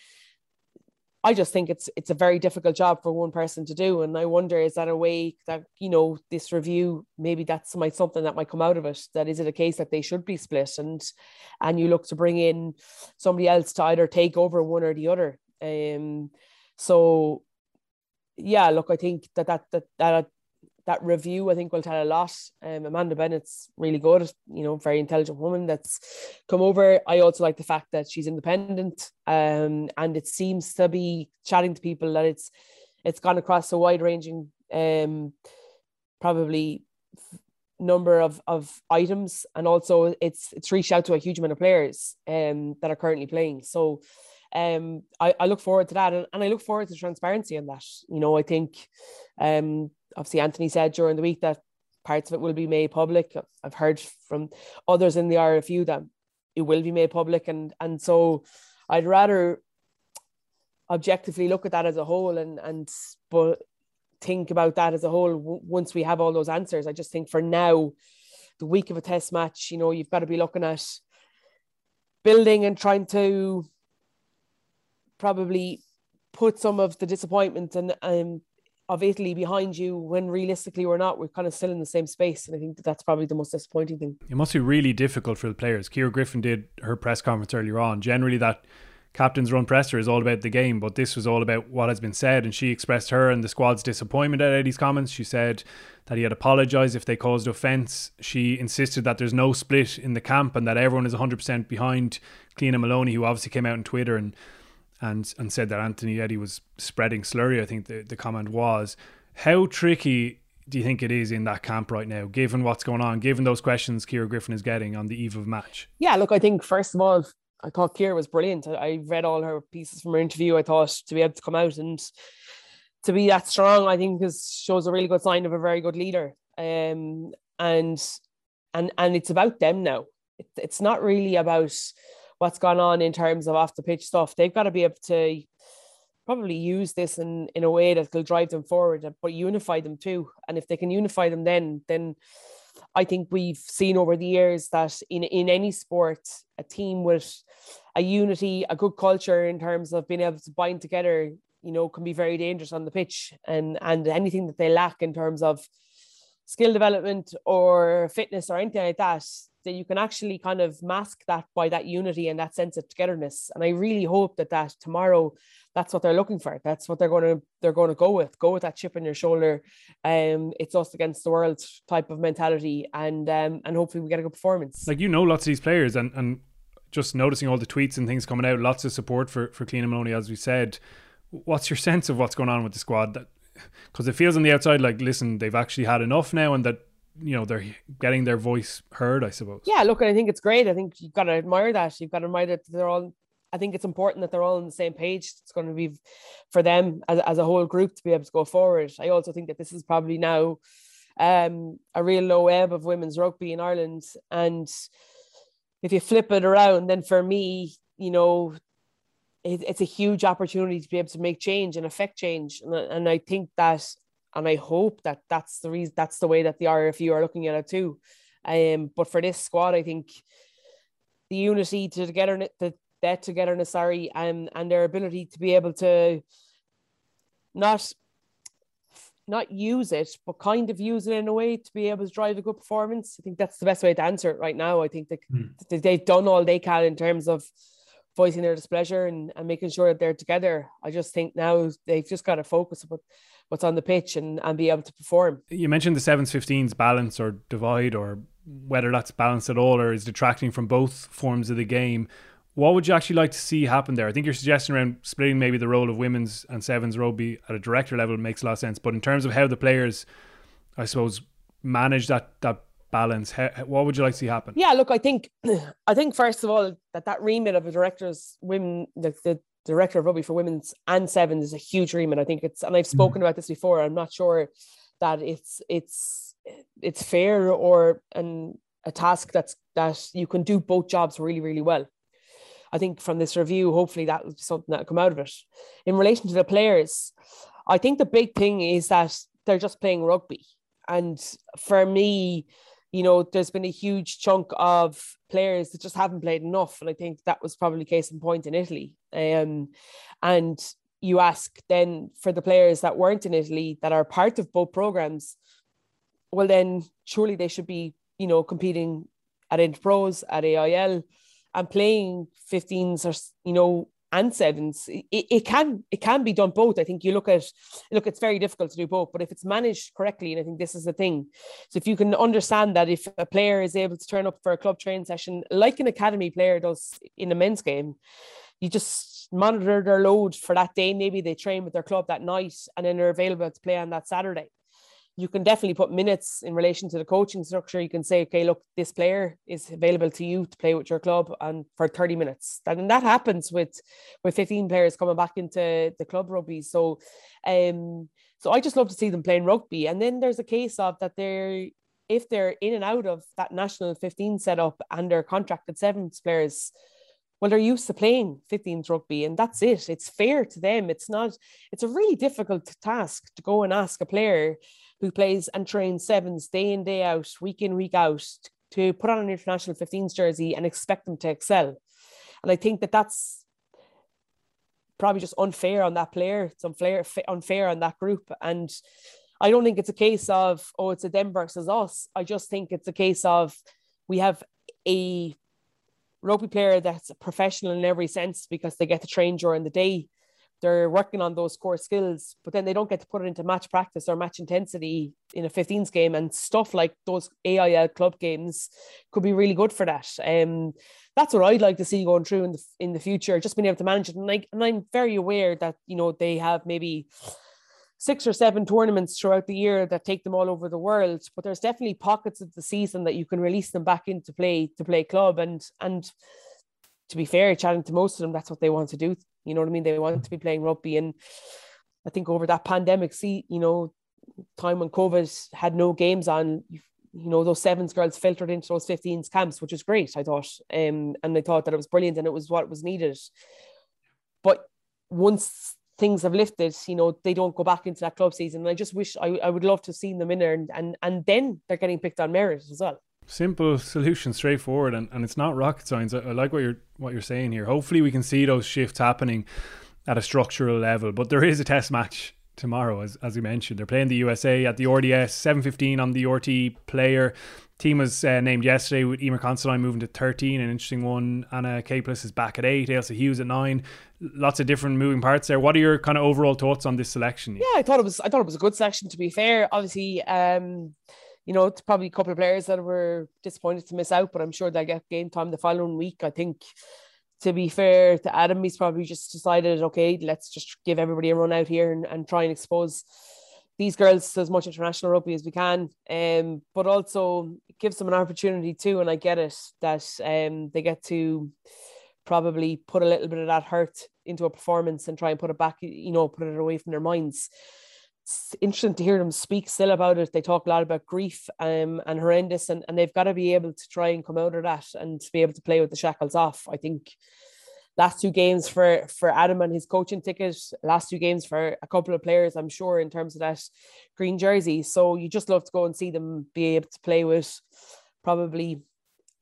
I just think it's it's a very difficult job for one person to do. And I wonder, is that a way that, you know, this review, maybe that's might something that might come out of it. That is it a case that they should be split and and you look to bring in somebody else to either take over one or the other. Um so yeah, look, I think that that that that that review I think will tell a lot. Um, Amanda Bennett's really good, you know, very intelligent woman that's come over. I also like the fact that she's independent, um, and it seems to be chatting to people that it's it's gone across a wide ranging, um, probably number of of items, and also it's it's reached out to a huge amount of players um that are currently playing. So. Um, I, I look forward to that and, and I look forward to transparency in that. You know, I think um obviously Anthony said during the week that parts of it will be made public. I've heard from others in the RFU that it will be made public, and and so I'd rather objectively look at that as a whole and and but think about that as a whole w- once we have all those answers. I just think for now, the week of a test match, you know, you've got to be looking at building and trying to probably put some of the disappointment and um, of Italy behind you when realistically we're not. We're kind of still in the same space. And I think that that's probably the most disappointing thing. It must be really difficult for the players. Ciara Griffin did her press conference earlier on. Generally, that captain's run presser is all about the game, but this was all about what has been said. And she expressed her and the squad's disappointment at Eddy's comments. She said that he had apologised if they caused offence. She insisted that there's no split in the camp and that everyone is 100% behind Cliodhna Moloney, who obviously came out on Twitter and and and said that Anthony Eddy was spreading slurry. I think the, the comment was. How tricky do you think it is in that camp right now, given what's going on, given those questions Ciara Griffin is getting on the eve of match? Yeah, look, I think first of all, I thought Ciara was brilliant. I read all her pieces from her interview. I thought to be able to come out and to be that strong, I think shows a really good sign of a very good leader. Um, and and and it's about them now. It, it's not really about what's gone on in terms of off the pitch stuff. They've got to be able to probably use this in in a way that will drive them forward, but unify them too. And if they can unify them, then then I think we've seen over the years that in in any sport, a team with a unity, a good culture in terms of being able to bind together, you know, can be very dangerous on the pitch. And and anything that they lack in terms of skill development or fitness or anything like that, that you can actually kind of mask that by that unity and that sense of togetherness. And I really hope that that tomorrow, that's what they're looking for. That's what they're going to they're going to go with. Go with that chip on your shoulder. Um, it's us against the world type of mentality, and um, and hopefully we get a good performance. Like you know, lots of these players, and and just noticing all the tweets and things coming out, lots of support for for Cliodhna Moloney, as we said. What's your sense of what's going on with the squad? That because it feels on the outside like, listen, they've actually had enough now, and that you know they're getting their voice heard. I suppose. Yeah, look, I think it's great. I think you've got to admire that. You've got to admire that they're all. I think it's important that they're all on the same page. It's going to be for them as, as a whole group to be able to go forward. I also think that this is probably now um, a real low ebb of women's rugby in Ireland. And if you flip it around, then for me, you know, it, it's a huge opportunity to be able to make change and affect change. And, and I think that and I hope that that's the reason that's the way that the RFU are looking at it too. Um, but for this squad, I think the unity to together the that togetherness, sorry, and and their ability to be able to not not use it, but kind of use it in a way to be able to drive a good performance. I think that's the best way to answer it right now. I think that mm. they've done all they can in terms of voicing their displeasure and, and making sure that they're together. I just think now they've just got to focus on what's on the pitch and, and be able to perform. You mentioned the sevens 15s balance or divide or whether that's balanced at all or is detracting from both forms of the game. What would you actually like to see happen there? I think your suggestion around splitting maybe the role of women's and sevens rugby at a director level makes a lot of sense. But in terms of how the players, I suppose, manage that that balance, how, what would you like to see happen? Yeah, look, I think, [clears throat] I think first of all that that remit of a director's women, the, the director of rugby for women's and sevens is a huge remit. I think it's, and I've mm-hmm. spoken about this before. I'm not sure that it's it's it's fair or an a task that's that you can do both jobs really really well. I think from this review, hopefully that will be something that'll come out of it. In relation to the players, I think the big thing is that they're just playing rugby, and for me, you know, there's been a huge chunk of players that just haven't played enough. And I think that was probably case in point in Italy. Um, and you ask then for the players that weren't in Italy that are part of both programs, well, then surely they should be, you know, competing at Interpros, at AIL, and playing 15s or, you know, and sevens. It, it can it can be done both. I think you look at look, it's very difficult to do both, but if it's managed correctly, and I think this is the thing. So if you can understand that if a player is able to turn up for a club training session, like an academy player does in a men's game, you just monitor their load for that day. Maybe they train with their club that night and then they're available to play on that Saturday you can definitely put minutes in relation to the coaching structure. You can say, okay, look, this player is available to you to play with your club and for 30 minutes. And that happens with with 15 players coming back into the club rugby. So um so I just love to see them playing rugby. And then there's a case of that they're if they're in and out of that national 15 setup and they're contracted sevens players, well they're used to playing 15s rugby and that's it it's fair to them it's not it's a really difficult task to go and ask a player who plays and trains sevens day in, day out, week in, week out, to put on an international 15s jersey and expect them to excel. And I think that that's probably just unfair on that player. It's unfair, unfair on that group. And I don't think it's a case of, oh, it's a them versus us. I just think it's a case of we have a rugby player that's professional in every sense because they get to train during the day they're working on those core skills, but then they don't get to put it into match practice or match intensity in a 15s game and stuff like those AIL club games could be really good for that. Um, that's what I'd like to see going through in the in the future, just being able to manage it. And, I, and I'm very aware that you know they have maybe six or seven tournaments throughout the year that take them all over the world, but there's definitely pockets of the season that you can release them back into play to play club and and to be fair, chatting to most of them, that's what they want to do. You know what I mean? They want to be playing rugby. And I think over that pandemic, see, you know, time when COVID had no games on, you know, those sevens girls filtered into those 15s camps, which was great, I thought. Um, and I thought that it was brilliant and it was what was needed. But once things have lifted, you know, they don't go back into that club season. And I just wish I, I would love to have seen them in there and, and, and then they're getting picked on merit as well. Simple solution, straightforward, and, and it's not rocket science. I, I like what you're what you're saying here. Hopefully, we can see those shifts happening at a structural level. But there is a test match tomorrow, as as you mentioned. They're playing the USA at the RDS, seven fifteen on the RT player. Team was uh, named yesterday with Eimear Considine moving to 13, an interesting one. Anna Caplice is back at 8, Ailsa Hughes at 9. Lots of different moving parts there. What are your kind of overall thoughts on this selection? Yeah, I thought it was I thought it was a good selection to be fair. Obviously, um, you know, it's probably a couple of players that were disappointed to miss out, but I'm sure they'll get game time the following week. I think to be fair to Adam, he's probably just decided, okay, let's just give everybody a run out here and, and try and expose these girls as much international rugby as we can. Um, but also gives them an opportunity too. And I get it that um, they get to probably put a little bit of that hurt into a performance and try and put it back, you know, put it away from their minds. It's interesting to hear them speak still about it. They talk a lot about grief um, and horrendous, and, and they've got to be able to try and come out of that and to be able to play with the shackles off. I think last two games for for Adam and his coaching ticket, last two games for a couple of players, I'm sure, in terms of that green jersey. So you just love to go and see them be able to play with probably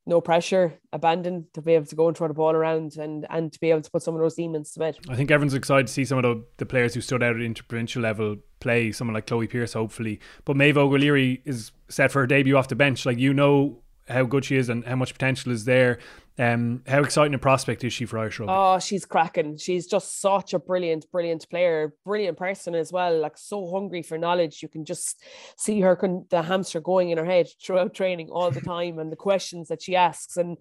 no pressure, abandon to be able to go and throw the ball around and and to be able to put some of those demons to bed. I think everyone's excited to see some of the, the players who stood out at interprovincial level play, someone like Chloe Pearse, hopefully. But Maeve O'Leary is set for her debut off the bench. Like you know how good she is and how much potential is there. Um, how exciting a prospect is she for Irish rugby? Oh, she's cracking. She's just such a brilliant, brilliant player, brilliant person as well. Like so hungry for knowledge. You can just see her con- the hamster going in her head throughout training all the time, and the questions that she asks. And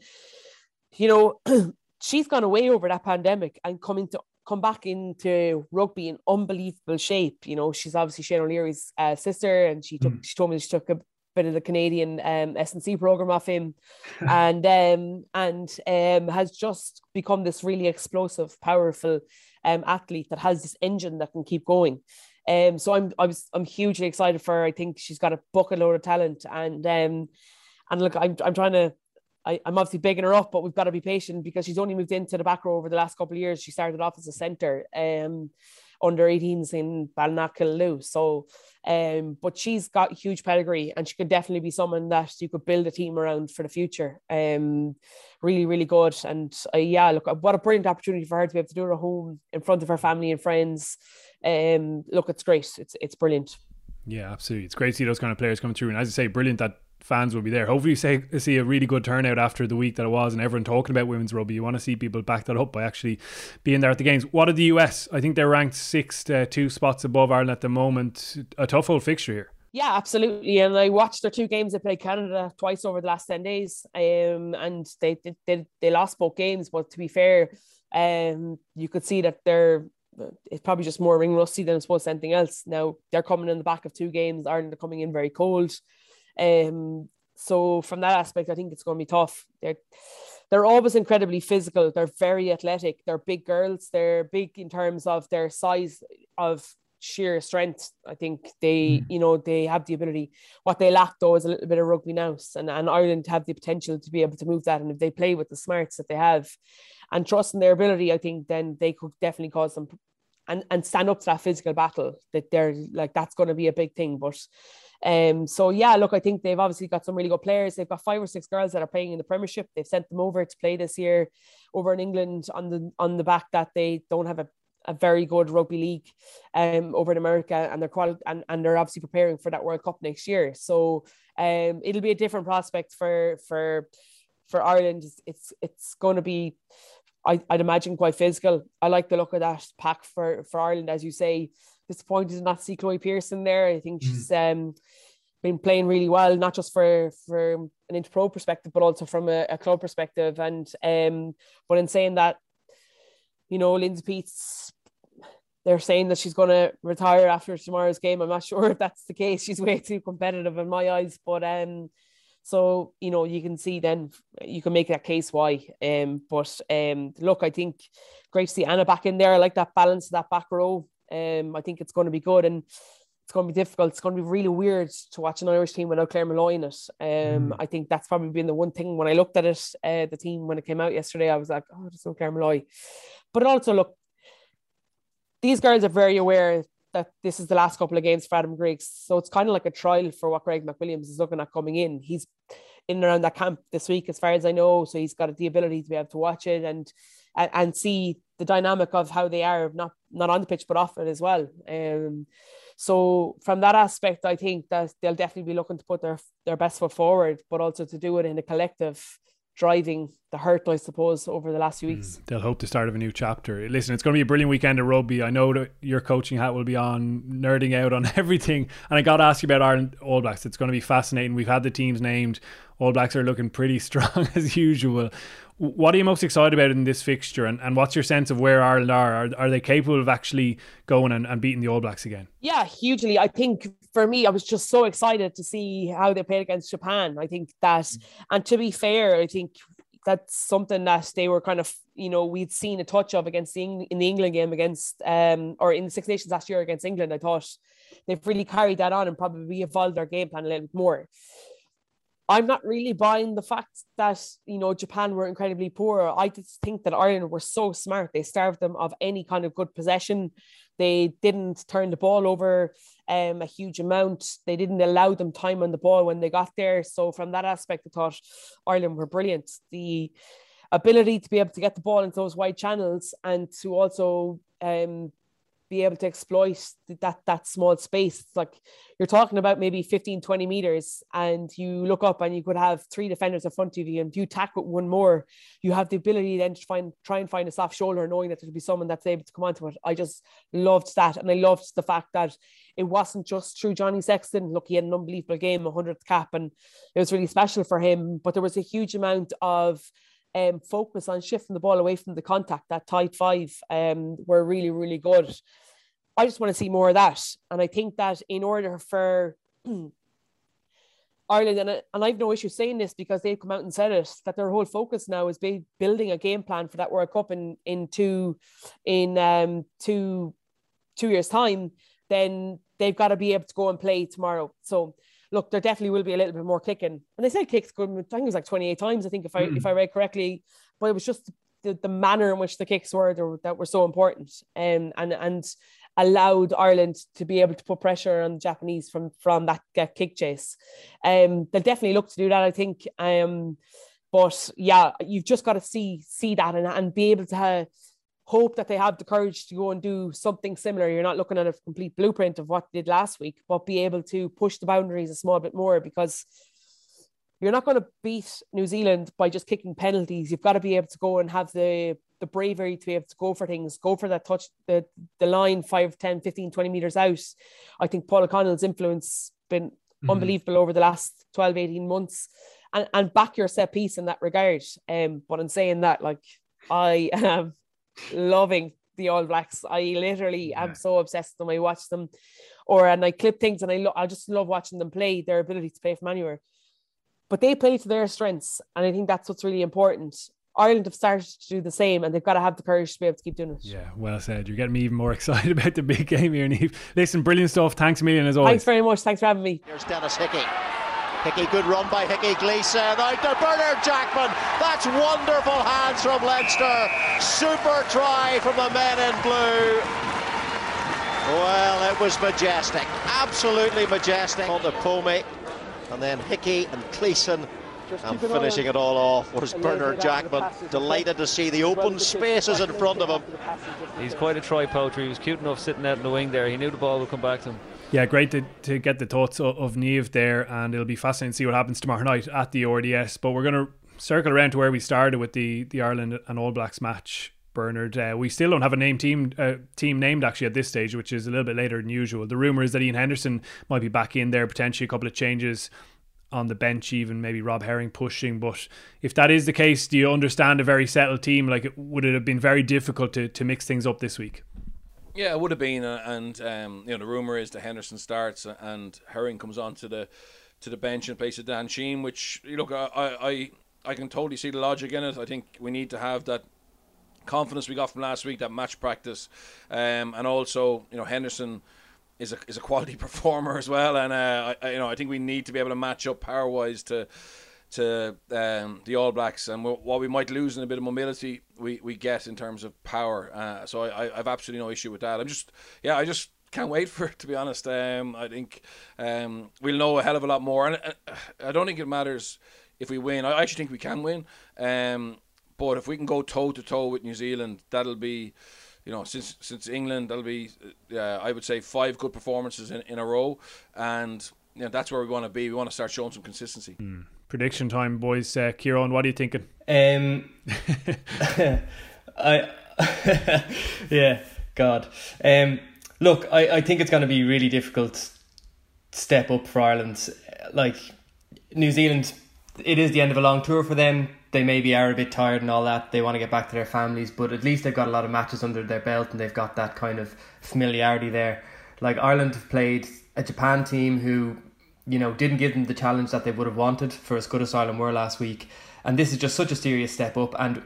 you know, [clears throat] she's gone away over that pandemic and coming to come back into rugby in unbelievable shape. You know, she's obviously Shane O'Leary's uh, sister, and she took. Mm. She told me she took a bit of the Canadian um, S&C program off him, [laughs] and um, and um, has just become this really explosive, powerful um, athlete that has this engine that can keep going. Um, so I'm I was I'm hugely excited for her. I think she's got a bucket load of talent, and um, and look, I'm I'm trying to. I, I'm obviously bigging her up, but we've got to be patient because she's only moved into the back row over the last couple of years. She started off as a centre. Um, under 18s in Ballincollig. So, um, but she's got huge pedigree and she could definitely be someone that you could build a team around for the future. Um, really, really good. And uh, yeah, look, what a brilliant opportunity for her to be able to do it at home in front of her family and friends. Um, look, it's great. It's it's brilliant. Yeah, absolutely. It's great to see those kind of players coming through. And as I say, brilliant that fans will be there. Hopefully, you say, see a really good turnout after the week that it was, and everyone talking about women's rugby. You want to see people back that up by actually being there at the games. What are the US? I think they're ranked six to two spots above Ireland at the moment. A tough old fixture here. Yeah, absolutely. And I watched their two games. They played Canada twice over the last ten days, um, and they, they they they lost both games. But to be fair, um, you could see that they're it's probably just more ring rusty than I suppose anything else. Now they're coming in the back of two games. Ireland are coming in very cold. Um, so from that aspect, I think it's going to be tough. They're they're always incredibly physical. They're very athletic. They're big girls. They're big in terms of their size of sheer strength. I think they, mm. you know, they have the ability. What they lack though is a little bit of rugby nous, and, and Ireland have the potential to be able to move that. And if they play with the smarts that they have and trust in their ability, I think then they could definitely cause them and, and stand up to that physical battle that they're like that's going to be a big thing. But um, so yeah, look, I think they've obviously got some really good players. They've got five or six girls that are playing in the Premiership. They've sent them over to play this year over in England on the on the back that they don't have a, a very good rugby league um, over in America, and they're quali- and, and they're obviously preparing for that World Cup next year. So um, it'll be a different prospect for for for Ireland. It's it's, it's going to be. I, I'd imagine quite physical. I like the look of that pack for, for Ireland, as you say disappointed to not see Chloe Pearson there. I think she's um, been playing really well, not just for for an interpro perspective, but also from a, a, club perspective. And um, but in saying that, you know, Lindsay Peats, they're saying that she's going to retire after tomorrow's game. I'm not [laughs] sure if that's the case. She's way too competitive in my eyes, but um. So you know you can see then you can make that case why. Um, but um, look, I think great to see Anna back in there. I like that balance of that back row. Um, I think it's going to be good and it's going to be difficult. It's going to be really weird to watch an Irish team without Claire Molloy in it. Um, mm. I think that's probably been the one thing when I looked at it, uh, the team when it came out yesterday, I was like, oh, there's no Claire Molloy. But also, look, these girls are very aware that this is the last couple of games for Adam Griggs. So it's kind of like a trial for what Greg McWilliams is looking at coming in. He's in and around that camp this week, as far as I know. So he's got the ability to be able to watch it and and, and see the dynamic of how they are, not not on the pitch but off it as well. Um, so from that aspect, I think that they'll definitely be looking to put their their best foot forward, but also to do it in a collective driving the hurt, I suppose, over the last few weeks. Mm, they'll hope the start of a new chapter. Listen, it's going to be a brilliant weekend of rugby. I know that your coaching hat will be on, nerding out on [laughs] everything. And I got to ask you about Ireland All Blacks. It's going to be fascinating. We've had the teams named. All Blacks are looking pretty [laughs] strong as usual. What are you most excited about in this fixture, and, and what's your sense of where Ireland are? Are, are they capable of actually going and, and beating the All Blacks again? Yeah, hugely. I think for me, I was just so excited to see how they played against Japan. I think that, and to be fair, I think that's something that they were kind of, you know, we'd seen a touch of against the in the England game against, um, or in the Six Nations last year against England. I thought they've really carried that on and probably evolved their game plan a little bit more. I'm not really buying the fact that you know Japan were incredibly poor. I just think that Ireland were so smart. They starved them of any kind of good possession. They didn't turn the ball over um, a huge amount. They didn't allow them time on the ball when they got there. So from that aspect, I thought Ireland were brilliant. The ability to be able to get the ball into those wide channels and to also um, be able to exploit that that small space. It's like you're talking about maybe 15, 20 meters, and you look up and you could have three defenders in front of you, and if you tack with one more, you have the ability then to find try and find a soft shoulder, knowing that there'll be someone that's able to come onto it. I just loved that, and I loved the fact that it wasn't just through Johnny Sexton. Look, he had an unbelievable game, 100th cap, and it was really special for him. But there was a huge amount of um, focus on shifting the ball away from the contact. That tight five um, were really, really good. I just want to see more of that. And I think that in order for [clears throat] Ireland, and, and I've no issue saying this because they've come out and said it, that their whole focus now is be building a game plan for that World Cup in, in two, in um, two, two years' time, then they've got to be able to go and play tomorrow. So look, there definitely will be a little bit more kicking. And they said kicks good. I think it was like 28 times, I think, if I mm. if I read correctly. But it was just the, the manner in which the kicks were that were so important. Um, and and allowed Ireland to be able to put pressure on the Japanese from from that kick chase. Um, they'll definitely look to do that, I think. Um, but yeah, you've just got to see see that and, and be able to hope that they have the courage to go and do something similar. You're not looking at a complete blueprint of what they did last week, but be able to push the boundaries a small bit more because you're not going to beat New Zealand by just kicking penalties. You've got to be able to go and have the the bravery to be able to go for things, go for that touch, the, the line 5, 10, 15, 20 meters out. I think Paul O'Connell's influence been mm-hmm. unbelievable over the last 12, 18 months and, and back your set piece in that regard. Um, but in saying that, like, I [laughs] am loving the All Blacks. I literally yeah. am so obsessed with them. I watch them, or and I clip things, and I lo- I just love watching them play. Their ability to play from anywhere, but they play to their strengths, and I think that's what's really important. Ireland have started to do the same, and they've got to have the courage to be able to keep doing it. Yeah, well said. You're getting me even more [laughs] excited about the big game here, Niamh. Listen, brilliant stuff. Thanks a million as always. Thanks very much. Thanks for having me. Here's Denis Hickie. Hickie, good run by Hickie Gleeson. Out to Bernard Jackman. That's wonderful hands from Leinster. Super try from the men in blue. Well, it was majestic. Absolutely majestic. On the Pomey. And then Hickie and Gleeson and finishing it all off was Bernard Jackman. Delighted to see the open spaces in front of him. He's quite a try poacher. He was cute enough sitting out in the wing there. He knew the ball would come back to him. Yeah, great to, to get the thoughts of, of Niamh there, and it'll be fascinating to see what happens tomorrow night at the RDS. But we're going to circle around to where we started with the, the Ireland and All Blacks match. Bernard, uh, we still don't have a name team uh, team named actually at this stage, which is a little bit later than usual. The rumor is that Iain Henderson might be back in there, potentially a couple of changes on the bench, even maybe Rob Herring pushing. But if that is the case, do you understand a very settled team? Like, would it have been very difficult to, to mix things up this week? Yeah, it would have been, uh, and um, you know the rumor is that Henderson starts and Herring comes on to the to the bench in place of Dan Sheehan, Which you look, I I I can totally see the logic in it. I think we need to have that confidence we got from last week, that match practice, um, and also you know Henderson is a is a quality [laughs] performer as well, and uh, I, you know I think we need to be able to match up power wise to to um, the All Blacks, and what we might lose in a bit of mobility, we, we get in terms of power. Uh, so I, I have absolutely no issue with that. I'm just yeah, I just can't wait for it to be honest. Um, I think um, we'll know a hell of a lot more, and uh, I don't think it matters if we win. I actually think we can win. Um, but if we can go toe to toe with New Zealand, that'll be, you know, since since England, that'll be, uh, I would say, five good performances in, in a row, and you know, that's where we want to be. We want to start showing some consistency. Mm. Prediction time, boys. Uh, Ciarán, what are you thinking? Um, [laughs] I, [laughs] yeah, God. Um, look, I, I think it's going to be really difficult step up for Ireland. Like New Zealand, it is the end of a long tour for them. They maybe are a bit tired and all that. They want to get back to their families, but at least they've got a lot of matches under their belt and they've got that kind of familiarity there. Like Ireland have played a Japan team who you know, didn't give them the challenge that they would have wanted for as good as Ireland were last week. And this is just such a serious step up. And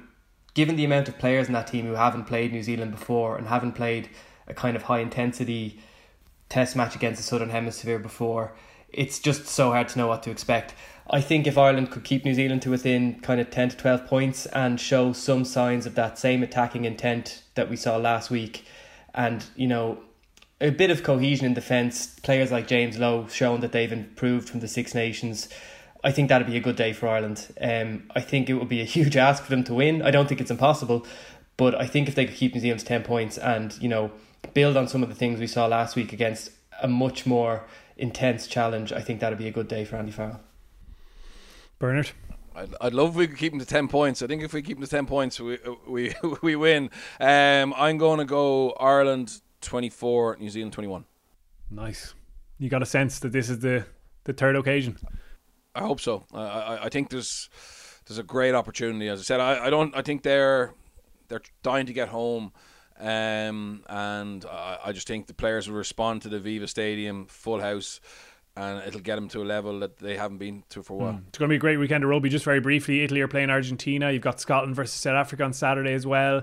given the amount of players in that team who haven't played New Zealand before and haven't played a kind of high intensity test match against the Southern Hemisphere before, it's just so hard to know what to expect. I think if Ireland could keep New Zealand to within kind of 10 to 12 points and show some signs of that same attacking intent that we saw last week, and, you know, a bit of cohesion in defence. Players like James Lowe showing that they've improved from the Six Nations. I think that'd be a good day for Ireland. Um, I think it would be a [laughs] huge ask for them to win. I don't think it's impossible, but I think if they could keep New Zealand's ten points and you know build on some of the things we saw last week against a much more intense challenge, I think that'd be a good day for Andy Farrell. Bernard. I'd, I'd love if we could keep them to ten points. I think if we keep them to ten points, we we [laughs] we win. Um, I'm going to go Ireland 24, New Zealand 21. Nice. You got a sense that this is the, the third occasion? I hope so. I, I, I think there's there's a great opportunity. As I said, I, I don't. I think they're they're dying to get home, um, and I, I just think the players will respond to the Aviva Stadium full house and it'll get them to a level that they haven't been to for a while. Mm. It's going to be a great weekend of rugby. Just very briefly, Italy are playing Argentina. You've got Scotland versus South Africa on Saturday as well.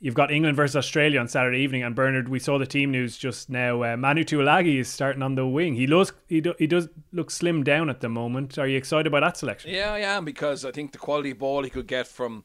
You've got England versus Australia on Saturday evening, and Bernard, we saw the team news just now. Uh, Manu Tuilagi is starting on the wing. He looks he, do, he does look slim down at the moment. Are you excited by that selection? Yeah, I am because I think the quality ball he could get from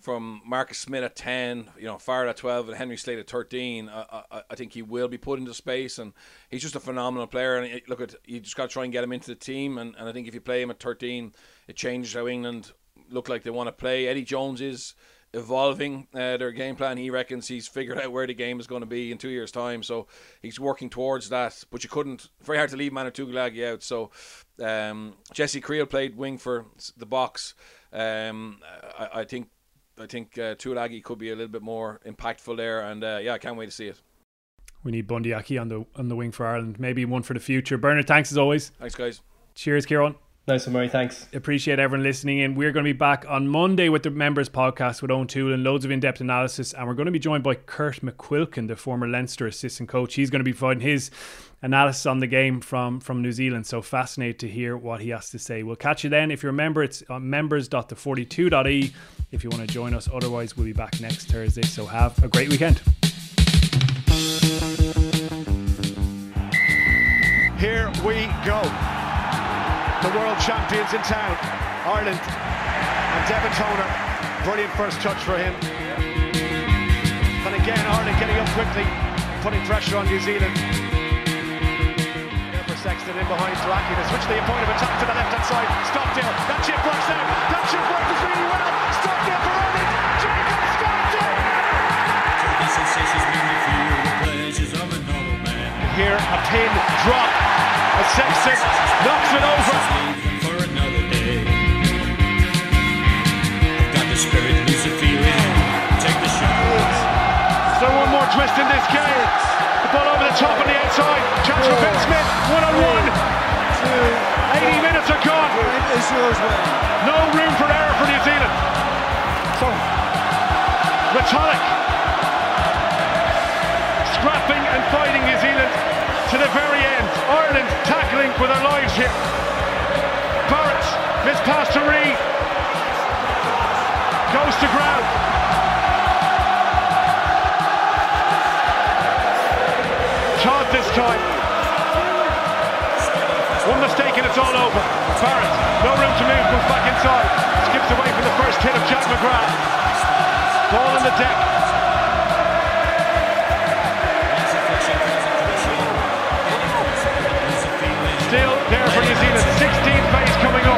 from Marcus Smith at ten, you know, Farrell at twelve, and Henry Slade at thirteen. I, I, I, think he will be put into space, and he's just a phenomenal player. And look at you just got to try and get him into the team, and, and I think if you play him at thirteen, it changes how England look like they want to play. Eddie Jones is evolving uh, their game plan. He reckons he's figured out where the game is going to be in two years' time, so he's working towards that. But you couldn't very hard to leave Manu Tuilagi out. So um, Jesse Kriel played wing for the Boks. Um, I, I, think I think uh, Tuilagi could be a little bit more impactful there, and uh, yeah, I can't wait to see it. We need Bundee Aki on the on the wing for Ireland. Maybe one for the future. Bernard, thanks as always. Thanks, guys. Cheers, Ciarán. Nice one, Murray. Thanks. Appreciate everyone listening in. We're going to be back on Monday with the members podcast with Owen Toole and loads of in depth analysis. And we're going to be joined by Kurt McQuilkin, the former Leinster assistant coach. He's going to be providing his analysis on the game from, from New Zealand. So fascinated to hear what he has to say. We'll catch you then. If you're a member, it's on members.the42.e if you want to join us. Otherwise, we'll be back next Thursday. So have a great weekend. Here we go the world champions in town, Ireland. And Devin Toner, brilliant first touch for him. And again, Ireland getting up quickly, putting pressure on New Zealand. There for Sexton in behind Strachan. They switch the point of attack to the left hand side. Stockdale, that chip works out. That chip works really well. Stockdale for Ireland. Jacob Stockdale! Here, a pin drop as Sexton knocks it over. For another day. I've got the spirit, lose feeling. Take the shot. So one more twist in this game. The ball over the top on the outside. Chance for Ben Smith. One on one. 80 minutes are gone. No room for error for New Zealand. So, Retallick scrapping and fighting New Zealand to the very end. Ireland tackling for their lives here. Barrett, miss pass to Read. Goes to ground. Todd this time. One the mistaken, it's all over. Barrett, no room to move, goes back inside. Skips away from the first hit of Jack McGrath. Ball on the deck. 16th phase coming up.